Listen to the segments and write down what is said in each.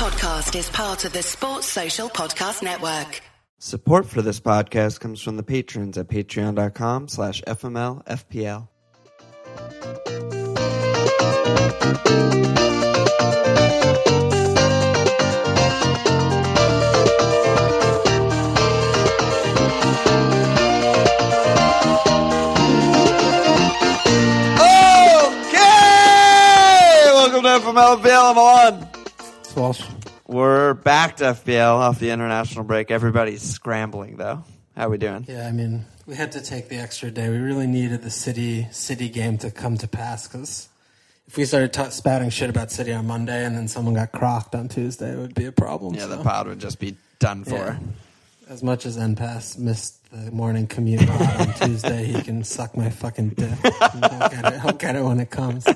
podcast is part of the Sports Social Podcast Network. Support for this podcast comes from the patrons at patreon.com slash fmlfpl. Okay! Welcome to FMLFPL. I'm on. It's Walsh. We're back to FPL off the international break. Everybody's scrambling though. How we doing? Yeah, I mean, we had to take the extra day. We really needed the City City game to come to pass because if we started t- spouting shit about City on Monday and then someone got crocked on Tuesday, it would be a problem. Yeah, so. the pod would just be done for. Yeah. As much as NPass missed the morning commute pod on Tuesday, he can suck my fucking dick. He'll get, it, he'll get it when it comes.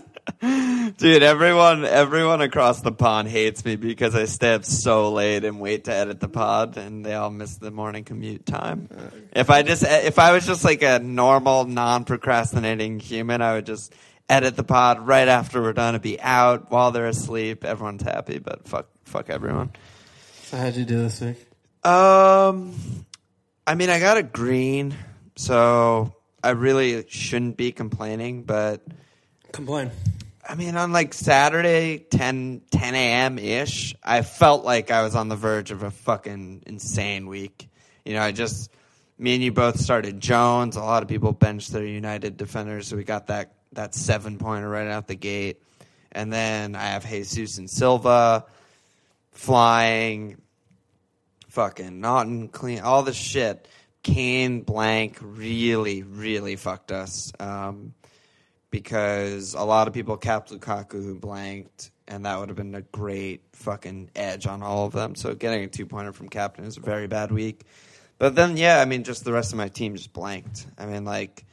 Dude, everyone everyone across the pond hates me because I stay up so late and wait to edit the pod and they all miss the morning commute time. If I just if I was just like a normal non-procrastinating human, I would just edit the pod right after we're done and be out while they're asleep. Everyone's happy, but fuck fuck everyone. So how'd you do this week? Um, I mean, I got a green, so I really shouldn't be complaining. But Complain. I mean, on like Saturday, 10, 10 a.m. ish, I felt like I was on the verge of a fucking insane week. You know, I just, me and you both started Jones. A lot of people benched their United defenders, so we got that, that seven pointer right out the gate. And then I have Jesus and Silva flying, fucking Naughton clean, all this shit. Kane blank really, really fucked us. Um, because a lot of people capped Lukaku who blanked, and that would have been a great fucking edge on all of them. So getting a two pointer from captain is a very bad week. But then, yeah, I mean, just the rest of my team just blanked. I mean, like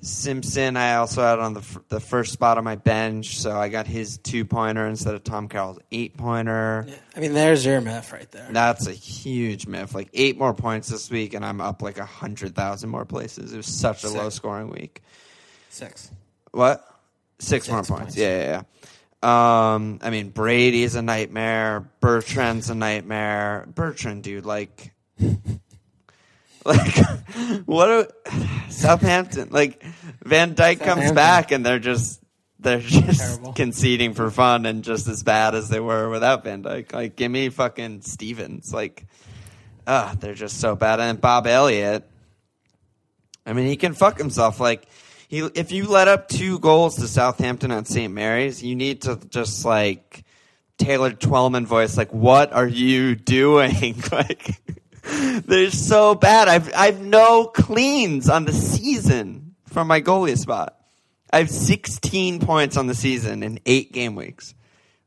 Simpson, I also had on the f- the first spot on my bench, so I got his two pointer instead of Tom Carroll's eight pointer. Yeah, I mean, there's your myth right there. That's a huge myth. Like eight more points this week, and I'm up like a hundred thousand more places. It was such a low scoring week. Six. What? Six, Six more points. points. Yeah, yeah, yeah. Um, I mean, Brady's a nightmare. Bertrand's a nightmare. Bertrand, dude, like, like, what? A, Southampton, like, Van Dijk comes back and they're just they're just Terrible. conceding for fun and just as bad as they were without Van Dijk. Like, give me fucking Stephens. Like, ah, they're just so bad. And Bob Elliott. I mean, he can fuck himself. Like, he, if you let up two goals to Southampton on St. Mary's, you need to just like Taylor Twellman voice, like, what are you doing? like, they're so bad. I've I've no cleans on the season from my goalie spot. I have 16 points on the season in eight game weeks.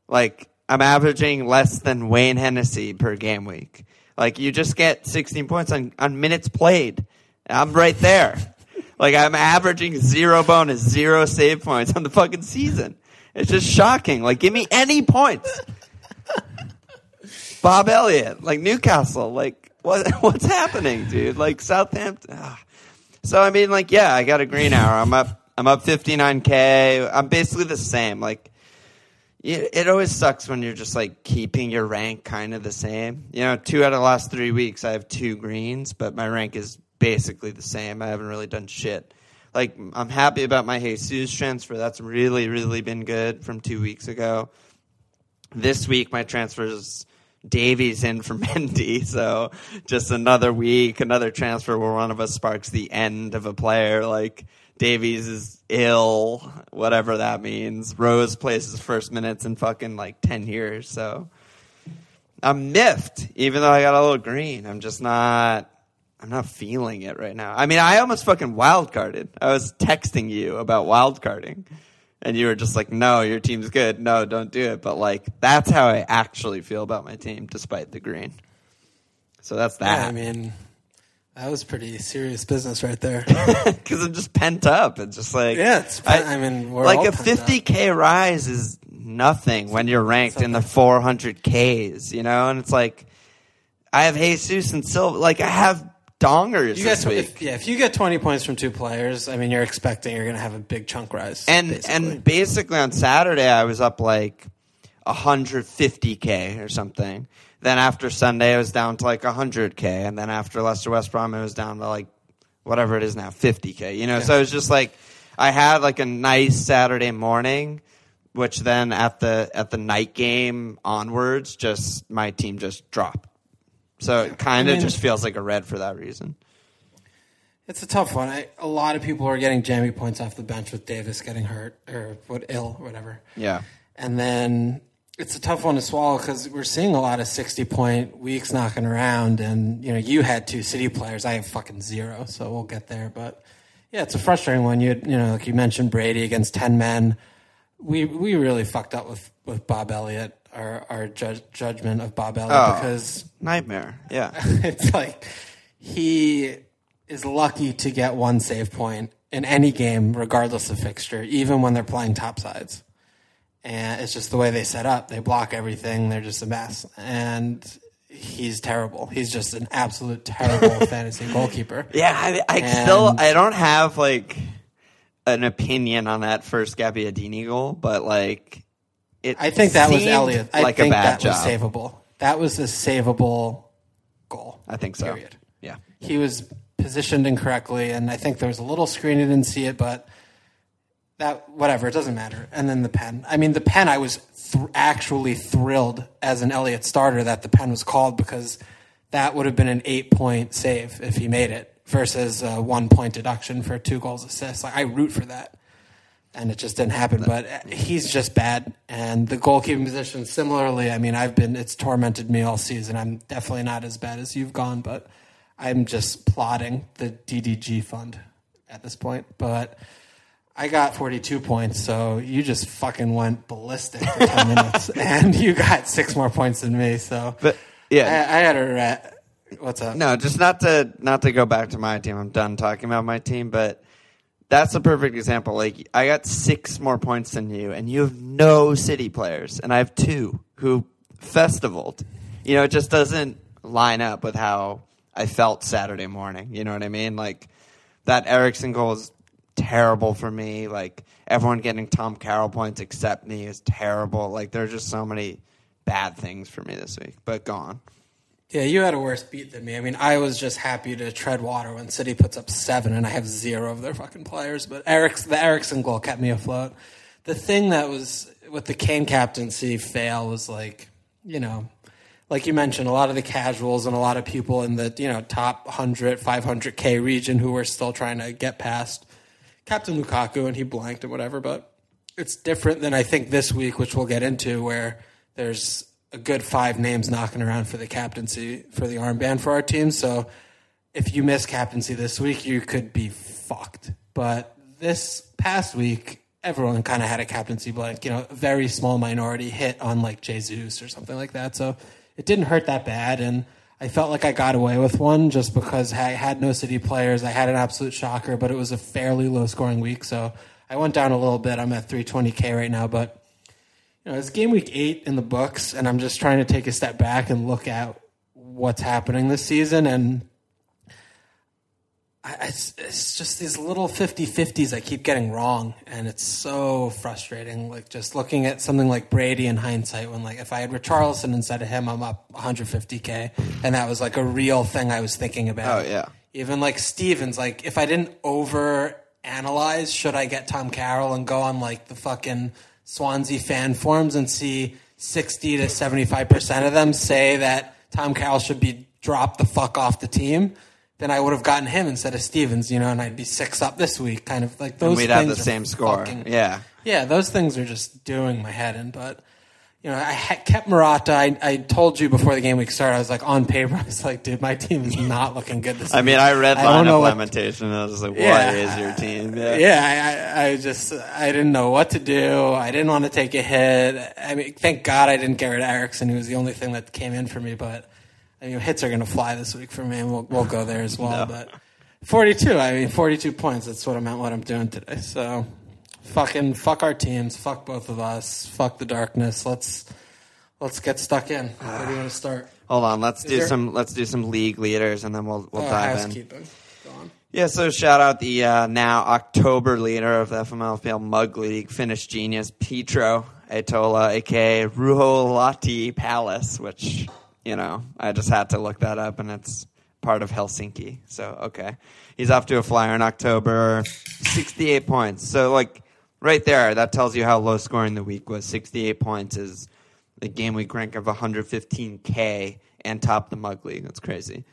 Like, I'm averaging less than Wayne Hennessy per game week. Like, you just get 16 points on, on minutes played. I'm right there. Like, I'm averaging zero bonus, zero save points on the fucking season. It's just shocking. Like, give me any points. Bob Elliott, like Newcastle, like what what's happening, dude? Like Southampton. ah. So I mean, like, yeah, I got a green hour. I'm up. I'm up 59k. I'm basically the same. Like, it, it always sucks when you're just like keeping your rank kind of the same. You know, two out of the last three weeks, I have two greens, but my rank is basically the same. I haven't really done shit. Like, I'm happy about my Jesus transfer. That's really, really been good from two weeks ago this week my transfers Davies in for Mendy, so just another week, another transfer where one of us sparks the end of a player. Like Davies is ill, whatever that means. Rose plays his first minutes in fucking like ten years, so I'm miffed. Even though I got a little green, I'm just not. I'm not feeling it right now. I mean, I almost fucking wild carded. I was texting you about wild carding. And you were just like, no, your team's good. No, don't do it. But like, that's how I actually feel about my team, despite the green. So that's that. Yeah. I mean, that was pretty serious business right there. Because I'm just pent up. It's just like, Yeah, it's pen- I mean, we're like a pent 50k rise is nothing when you're ranked in the 400ks, you know. And it's like, I have Jesus and Silva. Like, I have dongers You this get, week. if, yeah, if you get 20 points from two players, I mean, you're expecting you're going to have a big chunk rise. and basically. and basically on Saturday I was up like 150k or something. Then after Sunday, it was down to like 100k, and then after Leicester West Brom, it was down to like whatever it is now, 50k. You know, so it was just like I had like a nice Saturday morning, which then at the at the night game onwards, just my team just dropped. So it kind of I mean- just feels like a red for that reason. It's a tough one. I, a lot of people are getting jammy points off the bench with Davis getting hurt or what ill or whatever. Yeah. And then it's a tough one to swallow because we're seeing a lot of 60 point weeks knocking around. And, you know, you had two city players. I have fucking zero. So we'll get there. But yeah, it's a frustrating one. You, you know, like you mentioned Brady against 10 men. We, we really fucked up with, with Bob Elliott, our, our judge, judgment of Bob Elliott Oh. because Nightmare. Yeah. it's like he is lucky to get one save point in any game, regardless of fixture, even when they're playing top sides. And it's just the way they set up. They block everything. They're just a mess. And he's terrible. He's just an absolute terrible fantasy goalkeeper. Yeah, I, I And- still I don't have like an opinion on that first Gabbiadini goal, but like it. I think that was Elliot. I like think a bad that job. was savable. That was a savable goal. I think so. Period. Yeah. he was positioned incorrectly, and I think there was a little screen. I didn't see it, but that whatever, it doesn't matter. And then the pen. I mean, the pen. I was th- actually thrilled as an Elliott starter that the pen was called because that would have been an eight point save if he made it versus a one point deduction for two goals assists. Like I root for that. And it just didn't happen, but uh, he's just bad. And the goalkeeping position, similarly, I mean, I've been, it's tormented me all season. I'm definitely not as bad as you've gone, but I'm just plotting the DDG fund at this point. But I got 42 points, so you just fucking went ballistic for 10 minutes, and you got six more points than me. So, But I, yeah, I had a rat. What's up? no, just not to not to go back to my team. I'm done talking about my team, but that's a perfect example. Like I got six more points than you, and you have no city players, and I have two who festivaled. You know, it just doesn't line up with how I felt Saturday morning. You know what I mean? Like that Eriksen goal is terrible for me. Like everyone getting Tom Carroll points except me is terrible. Like there's just so many bad things for me this week. But go on. Yeah, you had a worse beat than me. I mean, I was just happy to tread water when City puts up seven, and I have zero of their fucking players. But Eric's the Eriksen goal kept me afloat. The thing that was with the Kane captaincy fail was like, you know, like you mentioned, a lot of the casuals and a lot of people in the you know top 100, 500k region who were still trying to get past Captain Lukaku, and he blanked and whatever. But it's different than I think this week, which we'll get into, where there's a good five names knocking around for the captaincy for the armband for our team. So if you miss captaincy this week, you could be fucked. But this past week, everyone kind of had a captaincy blank. You know, a very small minority hit on like Jesus or something like that. So it didn't hurt that bad, and I felt like I got away with one just because I had no city players. I had an absolute shocker, but it was a fairly low scoring week. So I went down a little bit. I'm at 320k right now, but you know, it's game week eight in the books, and I'm just trying to take a step back and look at what's happening this season. And I, it's, it's just these little 50 50s I keep getting wrong, and it's so frustrating. Like, just looking at something like Brady in hindsight, when, like, if I had Richarlison instead of him, I'm up 150K, and that was like a real thing I was thinking about. Oh, yeah. Even like Stevens, like, if I didn't over analyze, should I get Tom Carroll and go on like the fucking Swansea fan forums and see 60 to 75% of them say that Tom Carroll should be dropped the fuck off the team, then I would have gotten him instead of Stevens, you know, and I'd be six up this week. Kind of like those And we'd have the same score. fucking- Yeah. yeah, those things are just doing my head in. But you know, I ha- kept Morata. I, I told you before the game week started. I was like on paper. I was like, dude, my team is not looking good this. Week. I mean. I read know lineup lamentation. And I was like, "What Yeah. is your team?" Yeah. yeah, I, I, I just I didn't know what to do. I didn't want to take a hit. I mean, thank God I didn't get rid of Eriksen. He was the only thing that came in for me. But I mean, hits are going to fly this week for me, and we'll we'll go there as well. But forty two. I mean, forty two points. That's what I'm at. What I'm doing today. So fucking fuck our teams. Fuck both of us. Fuck the darkness. Let's let's get stuck in. Where do you want to start? Hold on, let's do there- some let's do some league leaders, and then we'll we'll Uh, dive in. housekeeping. Go on. Yeah, so shout out the uh, now October leader of the FMLFPL Mug League, Finnish genius Petro. Atola, aka Ruoholahti Palace, which you know I just had to look that up, and it's part of Helsinki. So okay, he's off to a flyer in October, sixty-eight points. So like right there, that tells you how low scoring the week was. Sixty-eight points is the game week rank of 115k and top the mug league. That's crazy.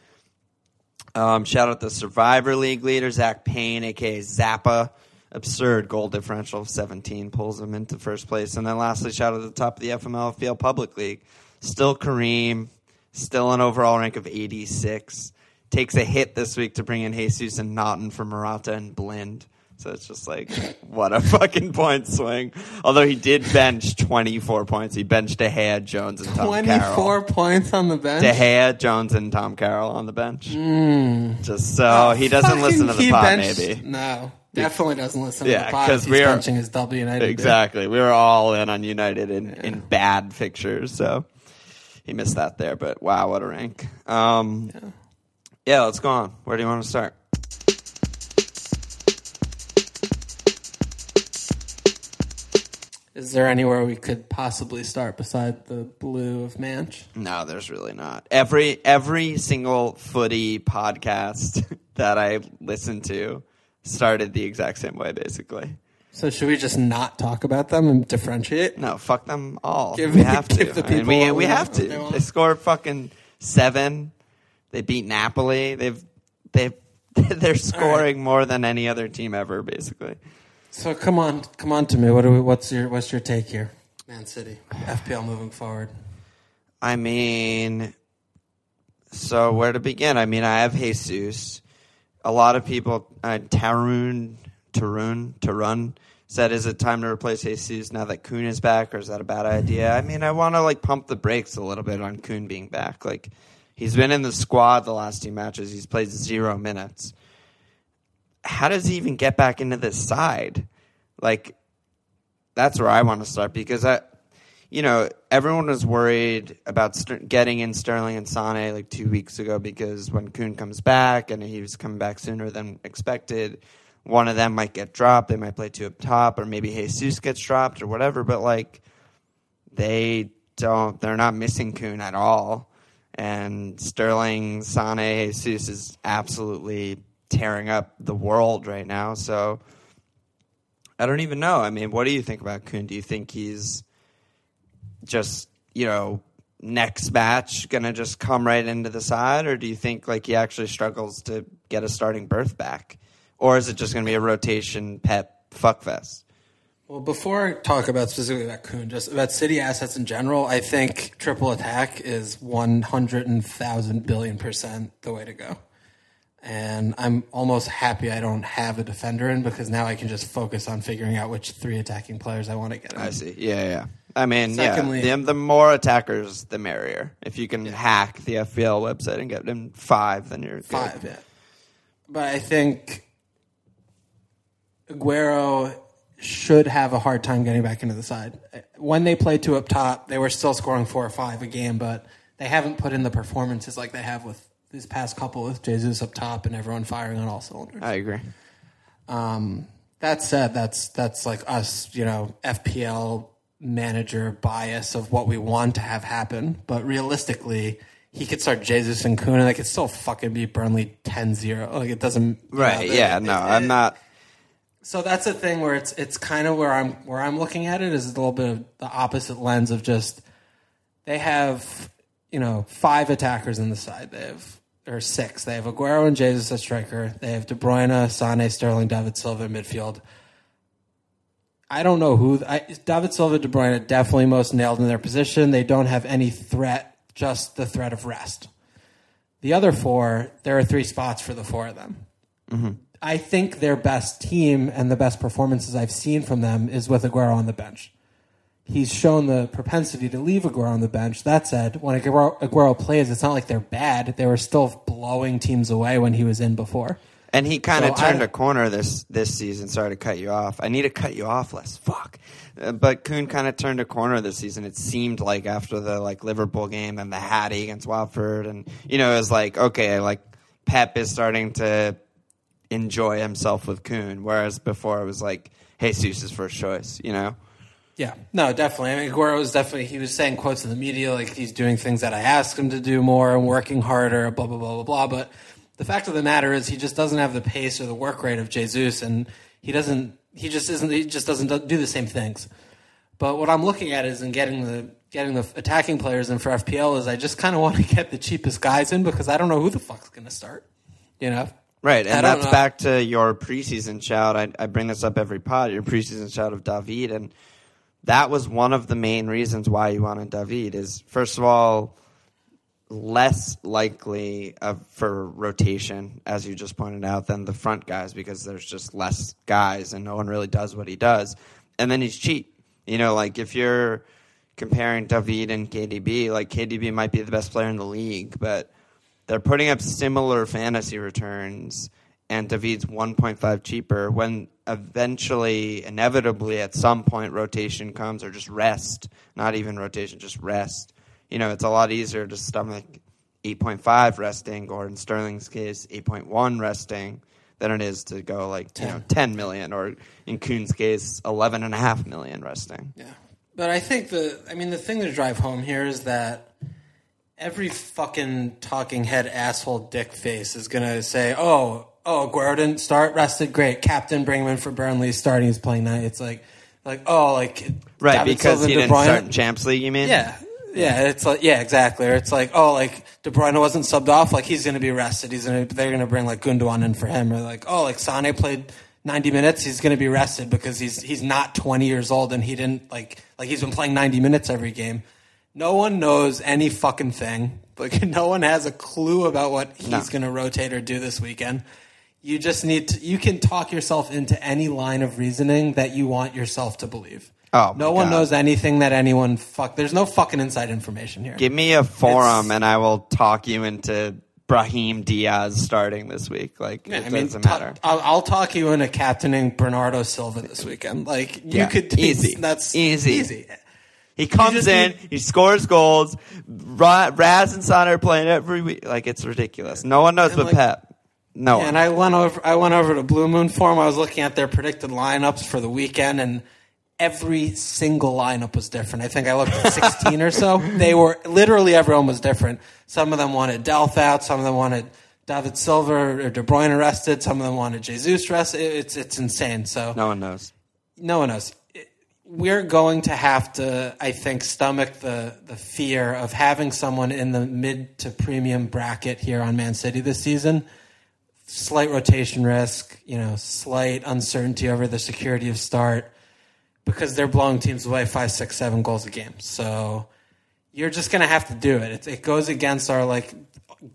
Um, shout out the Survivor League leader, Zach Payne, aka Zappa. Absurd goal differential of 17 pulls him into first place. And then lastly, shout out to the top of the FMLFPL Public League. Still Kareem, still an overall rank of 86. Takes a hit this week to bring in Jesus and Naughton for Morata and Blind. So it's just like, what a fucking point swing. Although he did bench 24 points. He benched De Gea, Jones, and Tom 24 Carroll. points on the bench. De Gea, Jones, and Tom Carroll on the bench. Just so he doesn't listen to the pod, maybe. No, definitely doesn't listen Yeah, to the pod. 'cause He's we are- benching his W United. Exactly. We were all in on United in, in bad fixtures, so he missed that there. But wow, what a rank. Um, yeah. let's go on. Where do you want to start? Is there anywhere we could possibly start beside the blue of Manch? No, there's really not. Every every single footy podcast that I listened to started the exact same way, basically. So should we just not talk about them and differentiate? No, fuck them all. Give we have to. the I mean, we we have to. They scored fucking seven. They beat Napoli. They've they've they're scoring more than any other team ever, basically. So come on, come on to me. What do we, what's your what's your take here? Man City, FPL moving forward. I mean, so where to begin? I mean, I have Jesus. A lot of people, uh, Tarun, Tarun, Tarun said, "Is it time to replace Jesus now that Kun is back, or is that a bad idea?" I mean, I want to like pump the brakes a little bit on Kun being back. Like, he's been in the squad the last two matches. He's played zero minutes. How does he even get back into this side? Like, that's where I want to start because I, you know, everyone was worried about Ster- getting in Sterling and Sane like two weeks ago because when Kun comes back and he was coming back sooner than expected, one of them might get dropped. They might play two up top, or maybe Jesus gets dropped or whatever. But like, they don't. They're not missing Kun at all. And Sterling, Sane, Jesus is absolutely tearing up the world right now. So I don't even know. I mean, what do you think about Kun? Do you think he's just, you know, next match gonna just come right into the side, or do you think like he actually struggles to get a starting berth back, or is it just gonna be a rotation pep fuckfest? Well, before I talk about specifically about Kun, just about City assets in general, I think triple attack is one hundred and thousand billion percent the way to go. And I'm almost happy I don't have a defender in because now I can just focus on figuring out which three attacking players I want to get in. I see. Yeah, yeah. I mean, Secondly- yeah. The, the more attackers, the merrier. If you can hack the FPL website and get them five, then you're good. Five, yeah. But I think Aguero should have a hard time getting back into the side. When they played two up top, they were still scoring four or five a game, but they haven't put in the performances like they have with these past couple with Jesus up top and everyone firing on all cylinders. I agree. Um, that said, that's that's like us, you know, FPL manager bias of what we want to have happen. But realistically, he could start Jesus and Kun and they could still fucking beat Burnley 10-0. Like it doesn't you Right. know, yeah. it- No, it- I'm not. so that's a thing where it's it's kind of where I'm where I'm looking at it is a little bit of the opposite lens of just they have you know five attackers in the side. They have or six. They have Aguero and Jesus as striker. They have De Bruyne, Sane, Sterling, David Silva in midfield. I don't know who I, David Silva, De Bruyne definitely most nailed in their position. They don't have any threat, just the threat of rest. The other four, there are three spots for the four of them. Mm-hmm. I think their best team and the best performances I've seen from them is with Aguero on the bench. He's shown the propensity to leave Aguero on the bench. That said, when Aguero, Aguero plays, it's not like they're bad. They were still blowing teams away when he was in before. And he kind of So turned a corner this this season. Sorry to cut you off. I need to cut you off less. Fuck. Uh, but Kun kind of turned a corner this season. It seemed like after the like Liverpool game and the Hattie against Watford, and you know, it was like okay, like Pep is starting to enjoy himself with Kun, whereas before it was like Jesus' first choice. You know. Yeah, no, definitely. I mean, Aguero was definitely he was saying quotes in the media like he's doing things that I asked him to do more and working harder, blah blah blah blah blah. But the fact of the matter is, he just doesn't have the pace or the work rate of Jesus, and he doesn't. He just isn't. He just doesn't do the same things. But what I'm looking at is in getting the getting the attacking players in for FPL is I just kind of want to get the cheapest guys in because I don't know who the fuck's going to start. You know. Right, and that's know. back to your preseason shout. I, I bring this up every pod. Your preseason shout of David, and that was one of the main reasons why you wanted David. Is first of all less likely of, for rotation, as you just pointed out, than the front guys because there's just less guys and no one really does what he does. And then he's cheap. You know, like if you're comparing David and KDB, like KDB might be the best player in the league, but they're putting up similar fantasy returns and David's 1.5 cheaper when eventually inevitably at some point rotation comes or just rest. Not even rotation just rest. You know it's a lot easier to stomach 8.5 resting or in sterling's case 8.1 resting than it is to go like you know 10 million or in kun's case 11.5 million resting. Yeah. But I think the I mean the thing to drive home here is that every fucking talking head asshole dick face is gonna say, Oh, oh, Aguero didn't start, rested, great. Captain bring him in for Burnley, starting he's playing night. It's like like, oh like right David because Silva, he didn't start in champs league you mean Yeah. Yeah, it's like yeah, exactly. Or it's like, oh, like De Bruyne wasn't subbed off, like he's gonna be rested. He's gonna they're gonna bring like Gundogan in for him. Or like, oh, like Sane played ninety minutes, he's gonna be rested because he's he's not twenty years old and he didn't like like he's been playing ninety minutes every game. No one knows any fucking thing. Like no one has a clue about what he's No. gonna rotate or do this weekend. You just need to you can talk yourself into any line of reasoning that you want yourself to believe. Oh, no one God. knows anything that anyone fuck. There's no fucking inside information here. Give me a forum It's- and I will talk you into Brahim Diaz starting this week. Like Yeah, it I mean, doesn't matter. I'll, I'll talk you into captaining Bernardo Silva this weekend. Like you Yeah, could easy. That's Easy. Easy. He comes in, need- he scores goals. Ra- Raz and Son are playing every week. Like it's ridiculous. No one knows And, but like- Pep. No. And I went over. I went over to Blue Moon Forum. I was looking at their predicted lineups for the weekend, and every single lineup was different. I think I looked at sixteen or so. They were literally everyone was different. Some of them wanted Delph out. Some of them wanted David Silva or De Bruyne arrested. Some of them wanted Jesus arrested. It's it's insane. So no one knows. no one knows. We're going to have to, I think, stomach the the fear of having someone in the mid to premium bracket here on Man City this season. Slight rotation risk, you know, slight uncertainty over the security of start because they're blowing teams away five, six, seven goals a game. So you're just going to have to do it. it. It goes against our like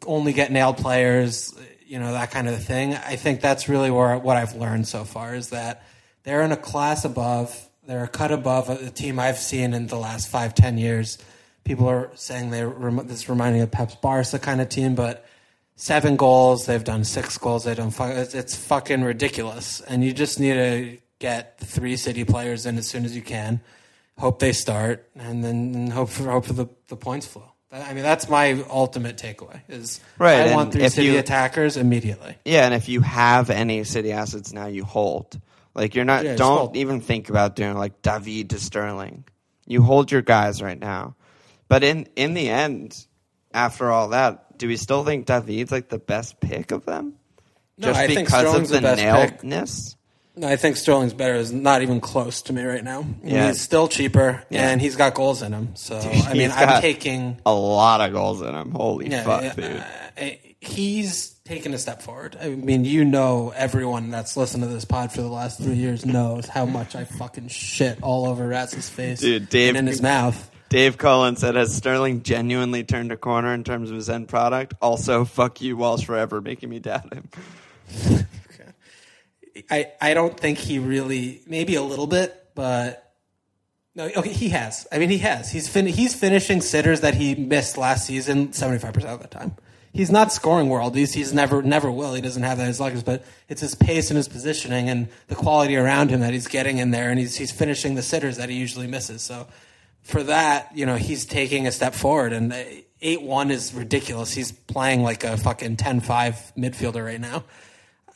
only get nailed players, you know, that kind of thing. I think that's really where what I've learned so far is that they're in a class above. They're a cut above the team I've seen in the last five, ten years. People are saying they this is reminding of Pep's Barca kind of team, but seven goals, they've done six goals, they've done five. It's, it's fucking ridiculous, and you just need to get three City players in as soon as you can. Hope they start, and then hope for hope for the, the points flow. I mean, that's my ultimate takeaway. Is Right, I want three City you- attackers immediately. Yeah, and if you have any city assets now, you hold. Like you're not. Yeah, don't even think about doing like David to Sterling. You hold your guys right now. But in in the end, after all that, do we still think David's like the best pick of them? No, Just I think because Sterling's of the the nailedness. No, I think Sterling's better is not even close to me right now. Yeah. He's still cheaper, Yeah. and he's got goals in him. So I mean, I'm taking. a lot of goals in him. Holy Yeah, fuck, dude. uh, he's taken a step forward. I mean, you know, everyone that's listened to this pod for the last three years knows how much I fucking shit all over Ratz's face Dude, Dave- and in his mouth. Dave Cullen said, "Has Sterling genuinely turned a corner in terms of his end product?" Also, fuck you, Walsh, forever making me doubt him. I, I don't think he really, maybe a little bit, but no, okay, he has. I mean, he has. He's fin- he's finishing sitters that he missed last season seventy five percent of the time. He's not scoring worldies. He's never never will. He doesn't have that as luggage, but it's his pace and his positioning and the quality around him that he's getting in there, and he's he's finishing the sitters that he usually misses. So for that, you know, he's taking a step forward, and uh, eight one is ridiculous. He's playing like a fucking 10-5 midfielder right now.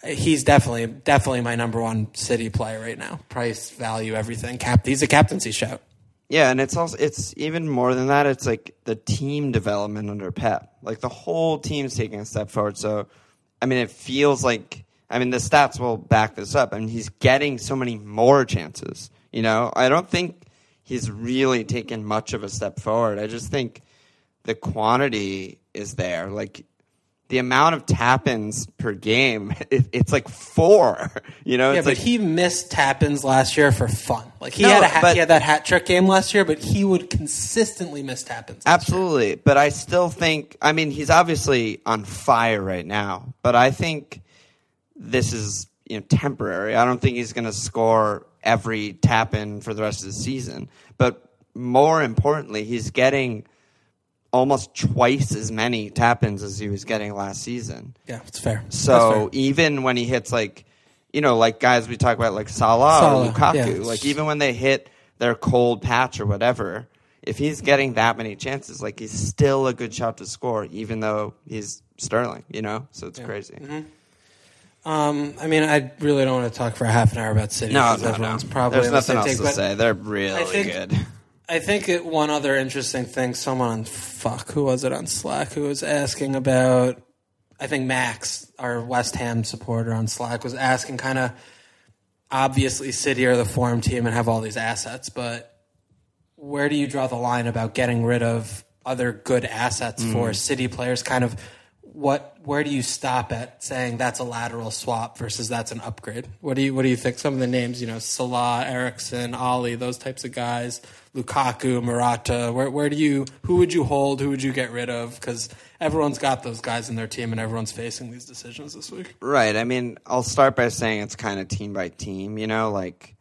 he's definitely definitely my number one City player right now. Price, value, everything. Cap, he's a captaincy shout. Yeah, and it's also it's even more than that. It's like the team development under Pep. Like the whole team's taking a step forward. So, I mean, it feels like I mean the stats will back this up. I mean, he's getting so many more chances. You know, I don't think he's really taken much of a step forward. I just think the quantity is there. Like the amount of tap-ins per game, it, it's like four. You know, Yeah, it's but like he missed tap-ins last year for fun. Like he No, had a hat, but- he had that hat trick game last year, but he would consistently miss tap-ins. Absolutely, but I still think. I mean, he's obviously on fire right now, but I think this is you know temporary. I don't think he's going to score every tap in for the rest of the season. But more importantly, he's getting almost twice as many tap ins as he was getting last season. Yeah, it's fair. So fair. even when he hits like, you know, like guys we talk about like Salah, Salah, or Lukaku, yeah. like even when they hit their cold patch or whatever, if he's getting that many chances, like he's still a good shot to score, even though he's Sterling, you know. So it's crazy. Mm-hmm. Um, I mean, I really don't want to talk for a half an hour about City. No, because no, no. everyone's probably There's in the nothing same else to but say. They're really think- good. I think it, one other interesting thing, someone on fuck, who was it on Slack, who was asking about, I think Max, our West Ham supporter on Slack, was asking kind of, obviously City are the form team and have all these assets, but where do you draw the line about getting rid of other good assets for City players? Kind of what, where do you stop at saying that's a lateral swap versus that's an upgrade? What do you, what do you think? Some of the names, you know, Salah, Eriksen, Alli, those types of guys, Lukaku, Morata. Where, where do you, who would you hold? Who would you get rid of? Because everyone's got those guys in their team and everyone's facing these decisions this week. Right. I mean, I'll start by saying it's kind of team by team. You know, like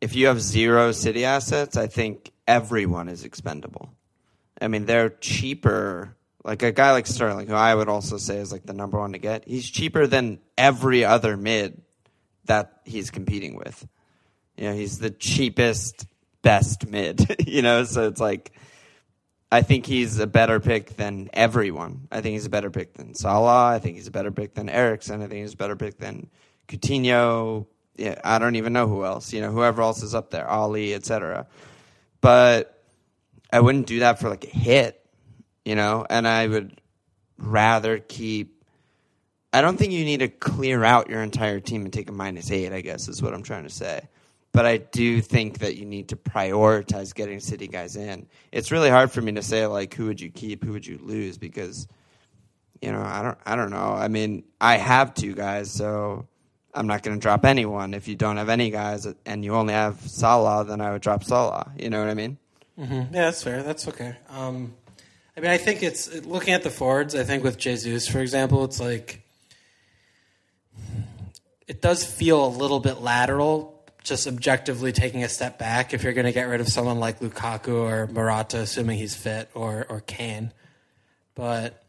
if you have zero city assets, I think everyone is expendable. I mean, they're cheaper. Like a guy like Sterling, who I would also say is like the number one to get, he's cheaper than every other mid that he's competing with. You know, he's the cheapest, best mid. you know, so it's like I think he's a better pick than everyone. I think he's a better pick than Salah. I think he's a better pick than Eriksen. I think he's a better pick than Coutinho. Yeah, I don't even know who else. You know, whoever else is up there, Alli, etc. But I wouldn't do that for like a hit. You know, and I would rather keep. I don't think you need to clear out your entire team and take a minus eight. I guess is what I'm trying to say. But I do think that you need to prioritize getting city guys in. It's really hard for me to say like who would you keep, who would you lose because you know, I don't I don't know. I mean, I have two guys, so I'm not going to drop anyone. If you don't have any guys and you only have Salah, then I would drop Salah. You know what I mean? Yeah, that's fair. That's okay. Um, I mean, I think it's looking at the forwards. I think with Jesus, for example, it's like it does feel a little bit lateral. Just objectively taking a step back, if you're going to get rid of someone like Lukaku or Morata, assuming he's fit, or or Kane, but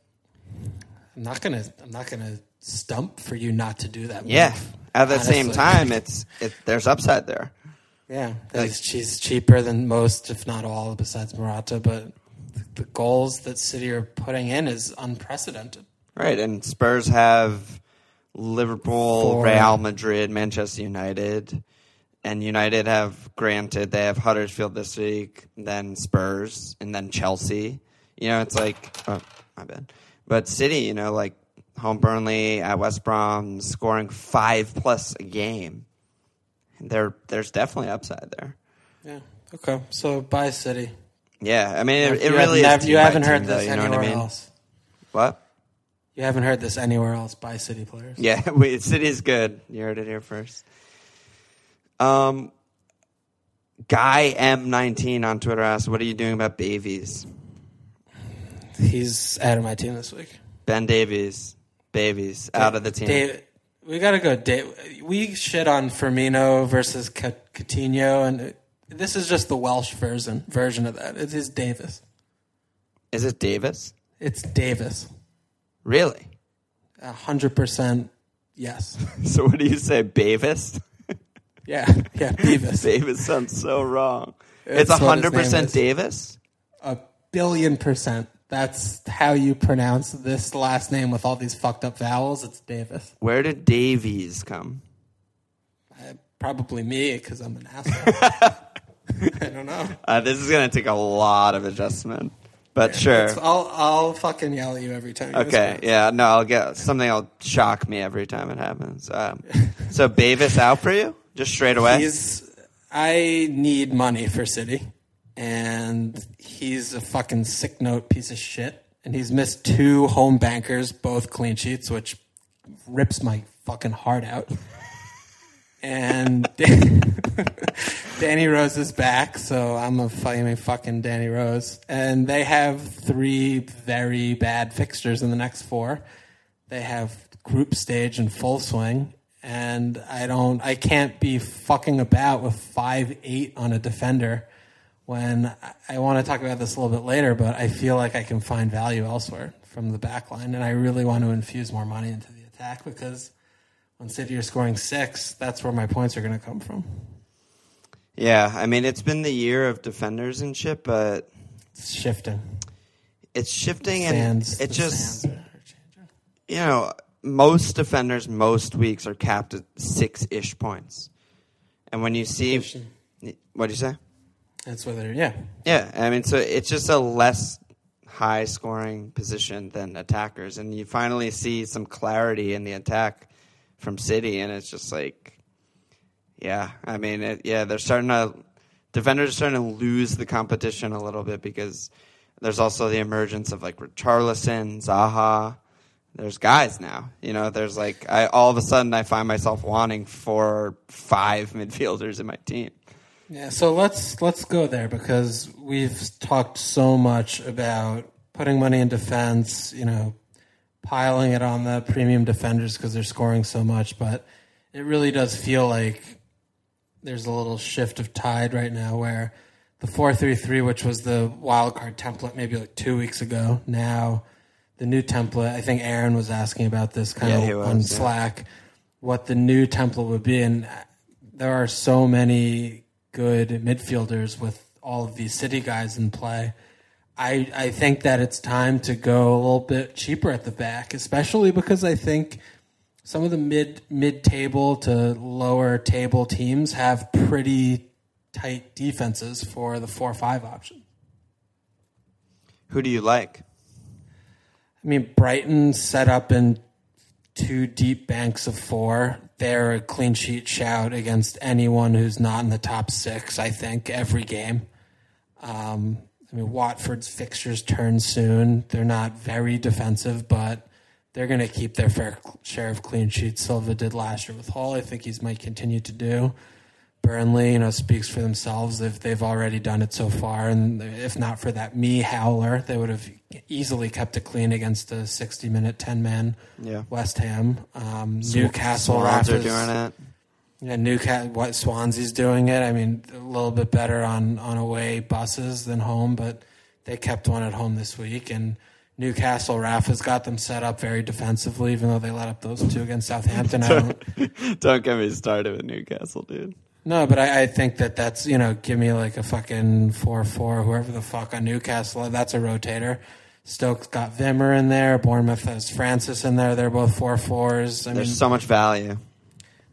I'm not gonna I'm not gonna stump for you not to do that. Yeah. move, At the same time, it's it, there's upside there. Yeah, Like- she's cheaper than most, if not all, besides Morata. But the goals that City are putting in is unprecedented. Right, and Spurs have Liverpool, Four. Real Madrid, Manchester United, and United have granted they have Huddersfield this week, then Spurs, and then Chelsea. You know, it's like oh, my bad, but City, you know, like home Burnley at West Brom, scoring five plus a game. There, there's definitely upside there. Yeah. Okay. So buy City. Yeah, I mean, it, it really have is. you haven't heard though, this you know anywhere what I mean? else. What? You haven't heard this anywhere else. by City players. Yeah, wait, is good. You heard it here first. Um, Guy M19 on Twitter asked, "What are you doing about Davies? He's out of my team this week. Ben Davies, Davies out of the team. Dave, we got to go. Dave, we shit on Firmino versus Coutinho, and this is just the Welsh version version of that. It is Davis. Is it Davis? It's Davis. Really? A hundred percent. Yes. So what do you say, Bavis? Yeah. Yeah. Davis. Davis sounds so wrong. It's his hundred percent. Davis. A billion percent That's how you pronounce this last name with all these fucked up vowels. It's Davis. Where did Davies come? Uh, probably me because I'm an asshole. I don't know. Uh, this is gonna take a lot of adjustment, but sure. It's- I'll I'll fucking yell at you every time. you Okay, yeah, no, I'll get something. I'll shock me every time it happens. Um, so Bavis out for you, just straight away. He's. I need money for City, and he's a fucking sick note piece of shit. And he's missed two home bankers, both clean sheets, which rips my fucking heart out. And Danny Rose is back, so I'm a fucking Danny Rose. And they have three very bad fixtures in the next four. They have group stage in full swing, and I don't, I can't be fucking about with five eight on a defender. When I, I want to talk about this a little bit later, but I feel like I can find value elsewhere from the back line, and I really want to infuse more money into the attack because when City are scoring six, that's where my points are going to come from. Yeah, I mean it's been the year of defenders and shit, but It's shifting. it's shifting and it just you know most defenders most weeks are capped at six ish points, and when you see what do you say? That's whether, yeah. Yeah, I mean, so it's just a less high scoring position than attackers, and you finally see some clarity in the attack from City, and it's just like, yeah, I mean, it, yeah, they're starting to defenders are starting to lose the competition a little bit because there's also the emergence of like Richarlison, Zaha. There's guys now, you know. There's like I all of a sudden I find myself wanting four five midfielders in my team. Yeah, so let's let's go there because we've talked so much about putting money in defense, you know, piling it on the premium defenders because they're scoring so much, but it really does feel like there's a little shift of tide right now where the 433 which was the wildcard template maybe like 2 weeks ago, now the new template, I think Aaron was asking about this kind Yeah, of was, on yeah. Slack what the new template would be and there are so many good midfielders with all of these city guys in play. I I think that it's time to go a little bit cheaper at the back, especially because I think some of the mid mid table to lower table teams have pretty tight defenses for the four five option. Who do you like? I mean, Brighton set up in two deep banks of four. They're a clean sheet shout against anyone who's not in the top six, I think, every game. Um, I mean, Watford's fixtures turn soon. They're not very defensive, but they're going to keep their fair share of clean sheets. Silva did last year with Hull. I think he's might continue to do. Burnley, you know, speaks for themselves. They've they've already done it so far, and if not for that me howler, they would have easily kept it clean against a sixty-minute ten-man Yeah. West Ham. Um, Newcastle, Swans are doing it. Yeah, Newcastle, what Swansea's doing it. I mean, a little bit better on on away buses than home, but they kept one at home this week. And Newcastle, Rafa's got them set up very defensively, even though they let up those two against Southampton. I don't, Don't get me started with Newcastle, dude. no, but I, I think that that's you know, give me like a fucking four four, whoever the fuck on Newcastle. That's a rotator. Stoke's got Wimmer in there. Bournemouth has Francis in there. They're both four fours. I mean, There's so much value.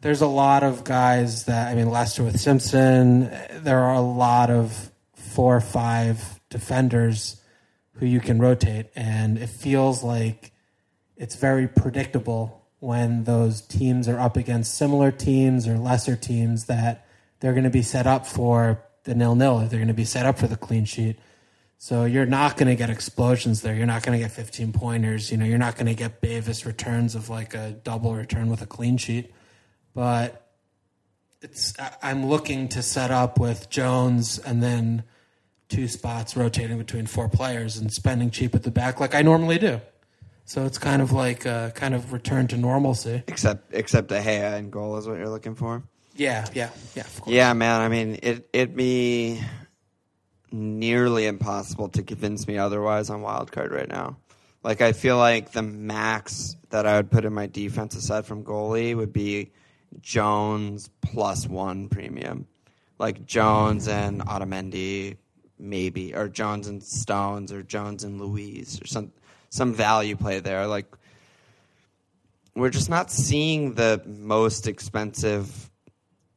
There's a lot of guys that I mean Leicester with Simpson. There are a lot of four or five defenders who you can rotate, and it feels like it's very predictable when those teams are up against similar teams or lesser teams that they're going to be set up for the nil nil. They're going to be set up for the clean sheet. So you're not going to get explosions there. You're not going to get 15 pointers. You know, you're not going to get Bavis returns of like a double return with a clean sheet. But it's I'm looking to set up with Jones and then two spots rotating between four players and spending cheap at the back like I normally do. So it's kind of like a kind of return to normalcy. Except except a Hea and goal is what you're looking for. Yeah, yeah, yeah. Of. Yeah, man. I mean, it it'd be nearly impossible to convince me otherwise on wild card right now. Like I feel like the max that I would put in my defense aside from goalie would be Jones plus one premium. Like Jones and Otamendi maybe, or Jones and Stones, or Jones and Luiz, or some some value play there. Like we're just not seeing the most expensive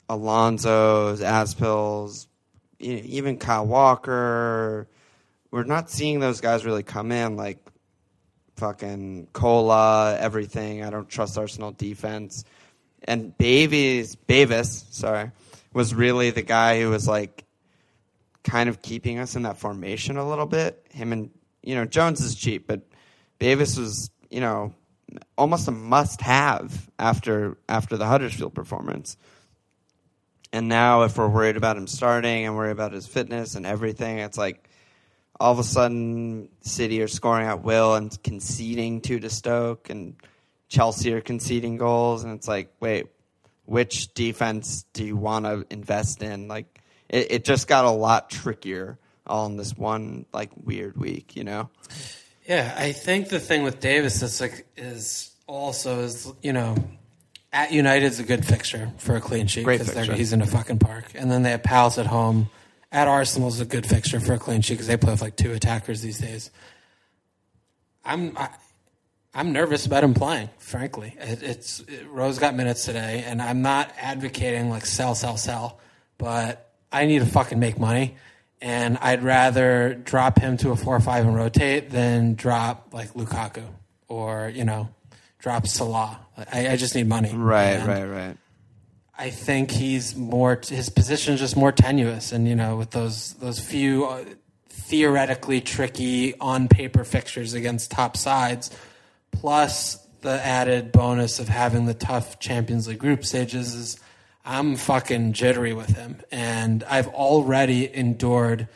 Alonso's, Aspills, even Kyle Walker. We're not seeing those guys really come in like fucking Cola, everything. I don't trust Arsenal defense. And Bavies, Bavis, sorry, was really the guy who was like kind of keeping us in that formation a little bit. Him and you know Jones is cheap, but Bavis was you know almost a must-have after after the Huddersfield performance. And now, if we're worried about him starting and worried about his fitness and everything, it's like all of a sudden City are scoring at will and conceding two to Stoke, and Chelsea are conceding goals, and it's like, wait, which defense do you want to invest in? Like, it, it just got a lot trickier all in this one like weird week, you know. Yeah, I think the thing with Davies that's like is also is you know at United's a good fixture for a clean sheet because he's in a fucking park, and then they have Palace at home. At Arsenal's a good fixture for a clean sheet because they play with like two attackers these days. I'm I, I'm nervous about him playing. Frankly, it, it's it, Rose got minutes today, and I'm not advocating like sell, sell, sell, but I need to fucking make money, and I'd rather drop him to a four or five and rotate than drop like Lukaku or you know drop Salah. I, I just need money. Right, And right, right. I think he's more his position is just more tenuous, and you know, with those those few uh, theoretically tricky on paper fixtures against top sides, plus the added bonus of having the tough Champions League group stages, is I'm fucking jittery with him, and I've already endured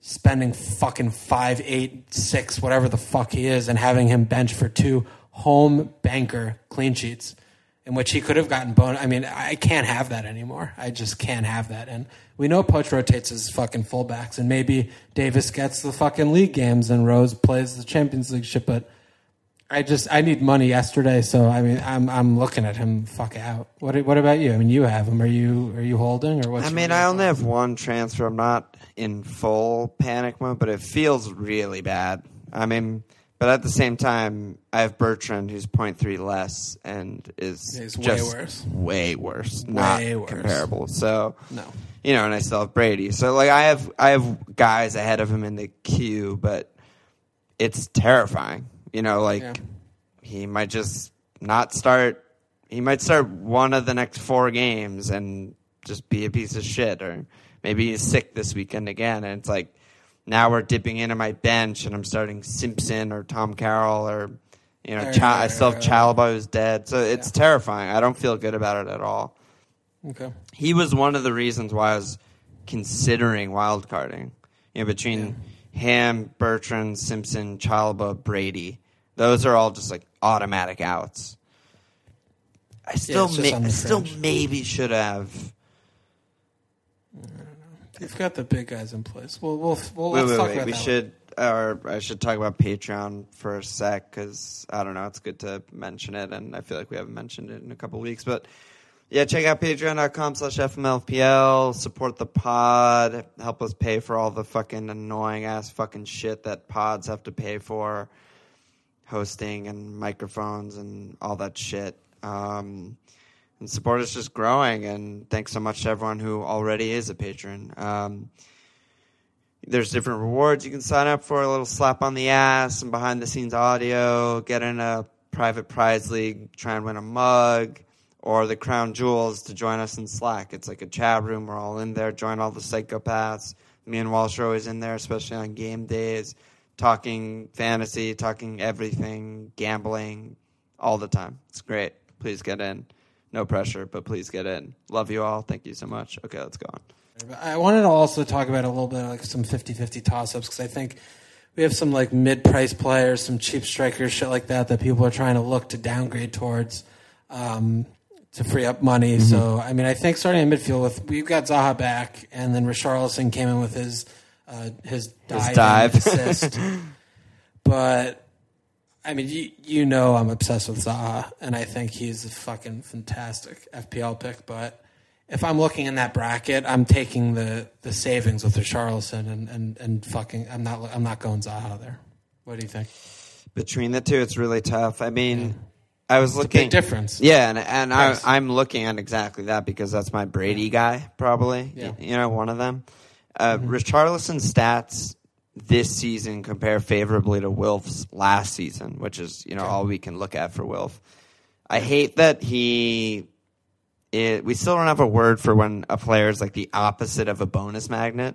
spending fucking five, eight, six, whatever the fuck he is, and having him bench for two home banker clean sheets, in which he could have gotten bone. I mean, I can't have that anymore. I just can't have that. And we know Poch rotates his fucking fullbacks, and maybe Davies gets the fucking league games and Rose plays the Champions League shit, but. I just I need money yesterday, so I mean I'm I'm looking at him fuck out. What what about you? I mean you have him. Are you are you holding or what? I mean, I only have one transfer. I'm not in full panic mode, but it feels really bad. I mean, but at the same time, I have Bertrand, who's 0.3 less and is He's way worse. way worse, not Way worse. comparable. So No. you know, and I still have Brady. So like, I have I have guys ahead of him in the queue, but it's terrifying. You know, like Yeah. he might just not start. He might start one of the next four games and just be a piece of shit, or maybe he's sick this weekend again, and it's like now we're dipping into my bench and I'm starting Simpson or Tom Carroll or you know Right, I right, still have uh, right, Chalobah who's dead, so it's terrifying. I don't feel good about it at all Okay. he was one of the reasons why I was considering wildcarding. You know, between him, Bertrand, Simpson, Chalobah, Brady, those are all just like automatic outs. I still, it's just may, on the I still fringe. maybe should have. You've got the big guys in place. Well, we'll, well Wait, let's wait, talk wait. about We that. should, or I should talk about Patreon for a sec because I don't know. It's good to mention it, and I feel like we haven't mentioned it in a couple weeks. But yeah, check out patreon.com slash FMLFPL. Support the pod. Help us pay for all the fucking annoying ass fucking shit that pods have to pay for. Hosting and microphones and all that shit. Um, and support is just growing. And thanks so much to everyone who already is a patron. Um, there's different rewards you can sign up for a little slap on the ass, some behind the scenes audio, get in a private prize league, try and win a mug, or the crown jewels to join us in Slack. It's like a chat room. We're all in there. Join all the psychopaths. Me and Walsh are always in there, especially on game days, talking fantasy, talking everything, gambling, all the time. It's great. Please get in. No pressure, but please get in. Love you all. Thank you so much. Okay, let's go on. I wanted to also talk about a little bit like some 50-50 toss-ups because I think we have some like mid-price players, some cheap strikers, shit like that that people are trying to look to downgrade towards um, to free up money. Mm-hmm. So I mean, I think starting in midfield with we've got Zaha back, and then Richarlison came in with his uh, his dive, dive. assist, but. I mean, you, you know I'm obsessed with Zaha, and I think he's a fucking fantastic FPL pick. But if I'm looking in that bracket, I'm taking the, the savings with the Richarlison and, and, and fucking I'm not I'm not going Zaha there. What do you think? Between the two, it's really tough. I mean, I was a looking big difference. Yeah, and and I I'm looking at exactly that because that's my Brady guy, probably. Yeah. You know, one of them. Uh, Richarlison's stats this season compare favorably to Wilf's last season, which is you know all we can look at for Wilf. I hate that he. It, we still don't have a word for when a player is like the opposite of a bonus magnet,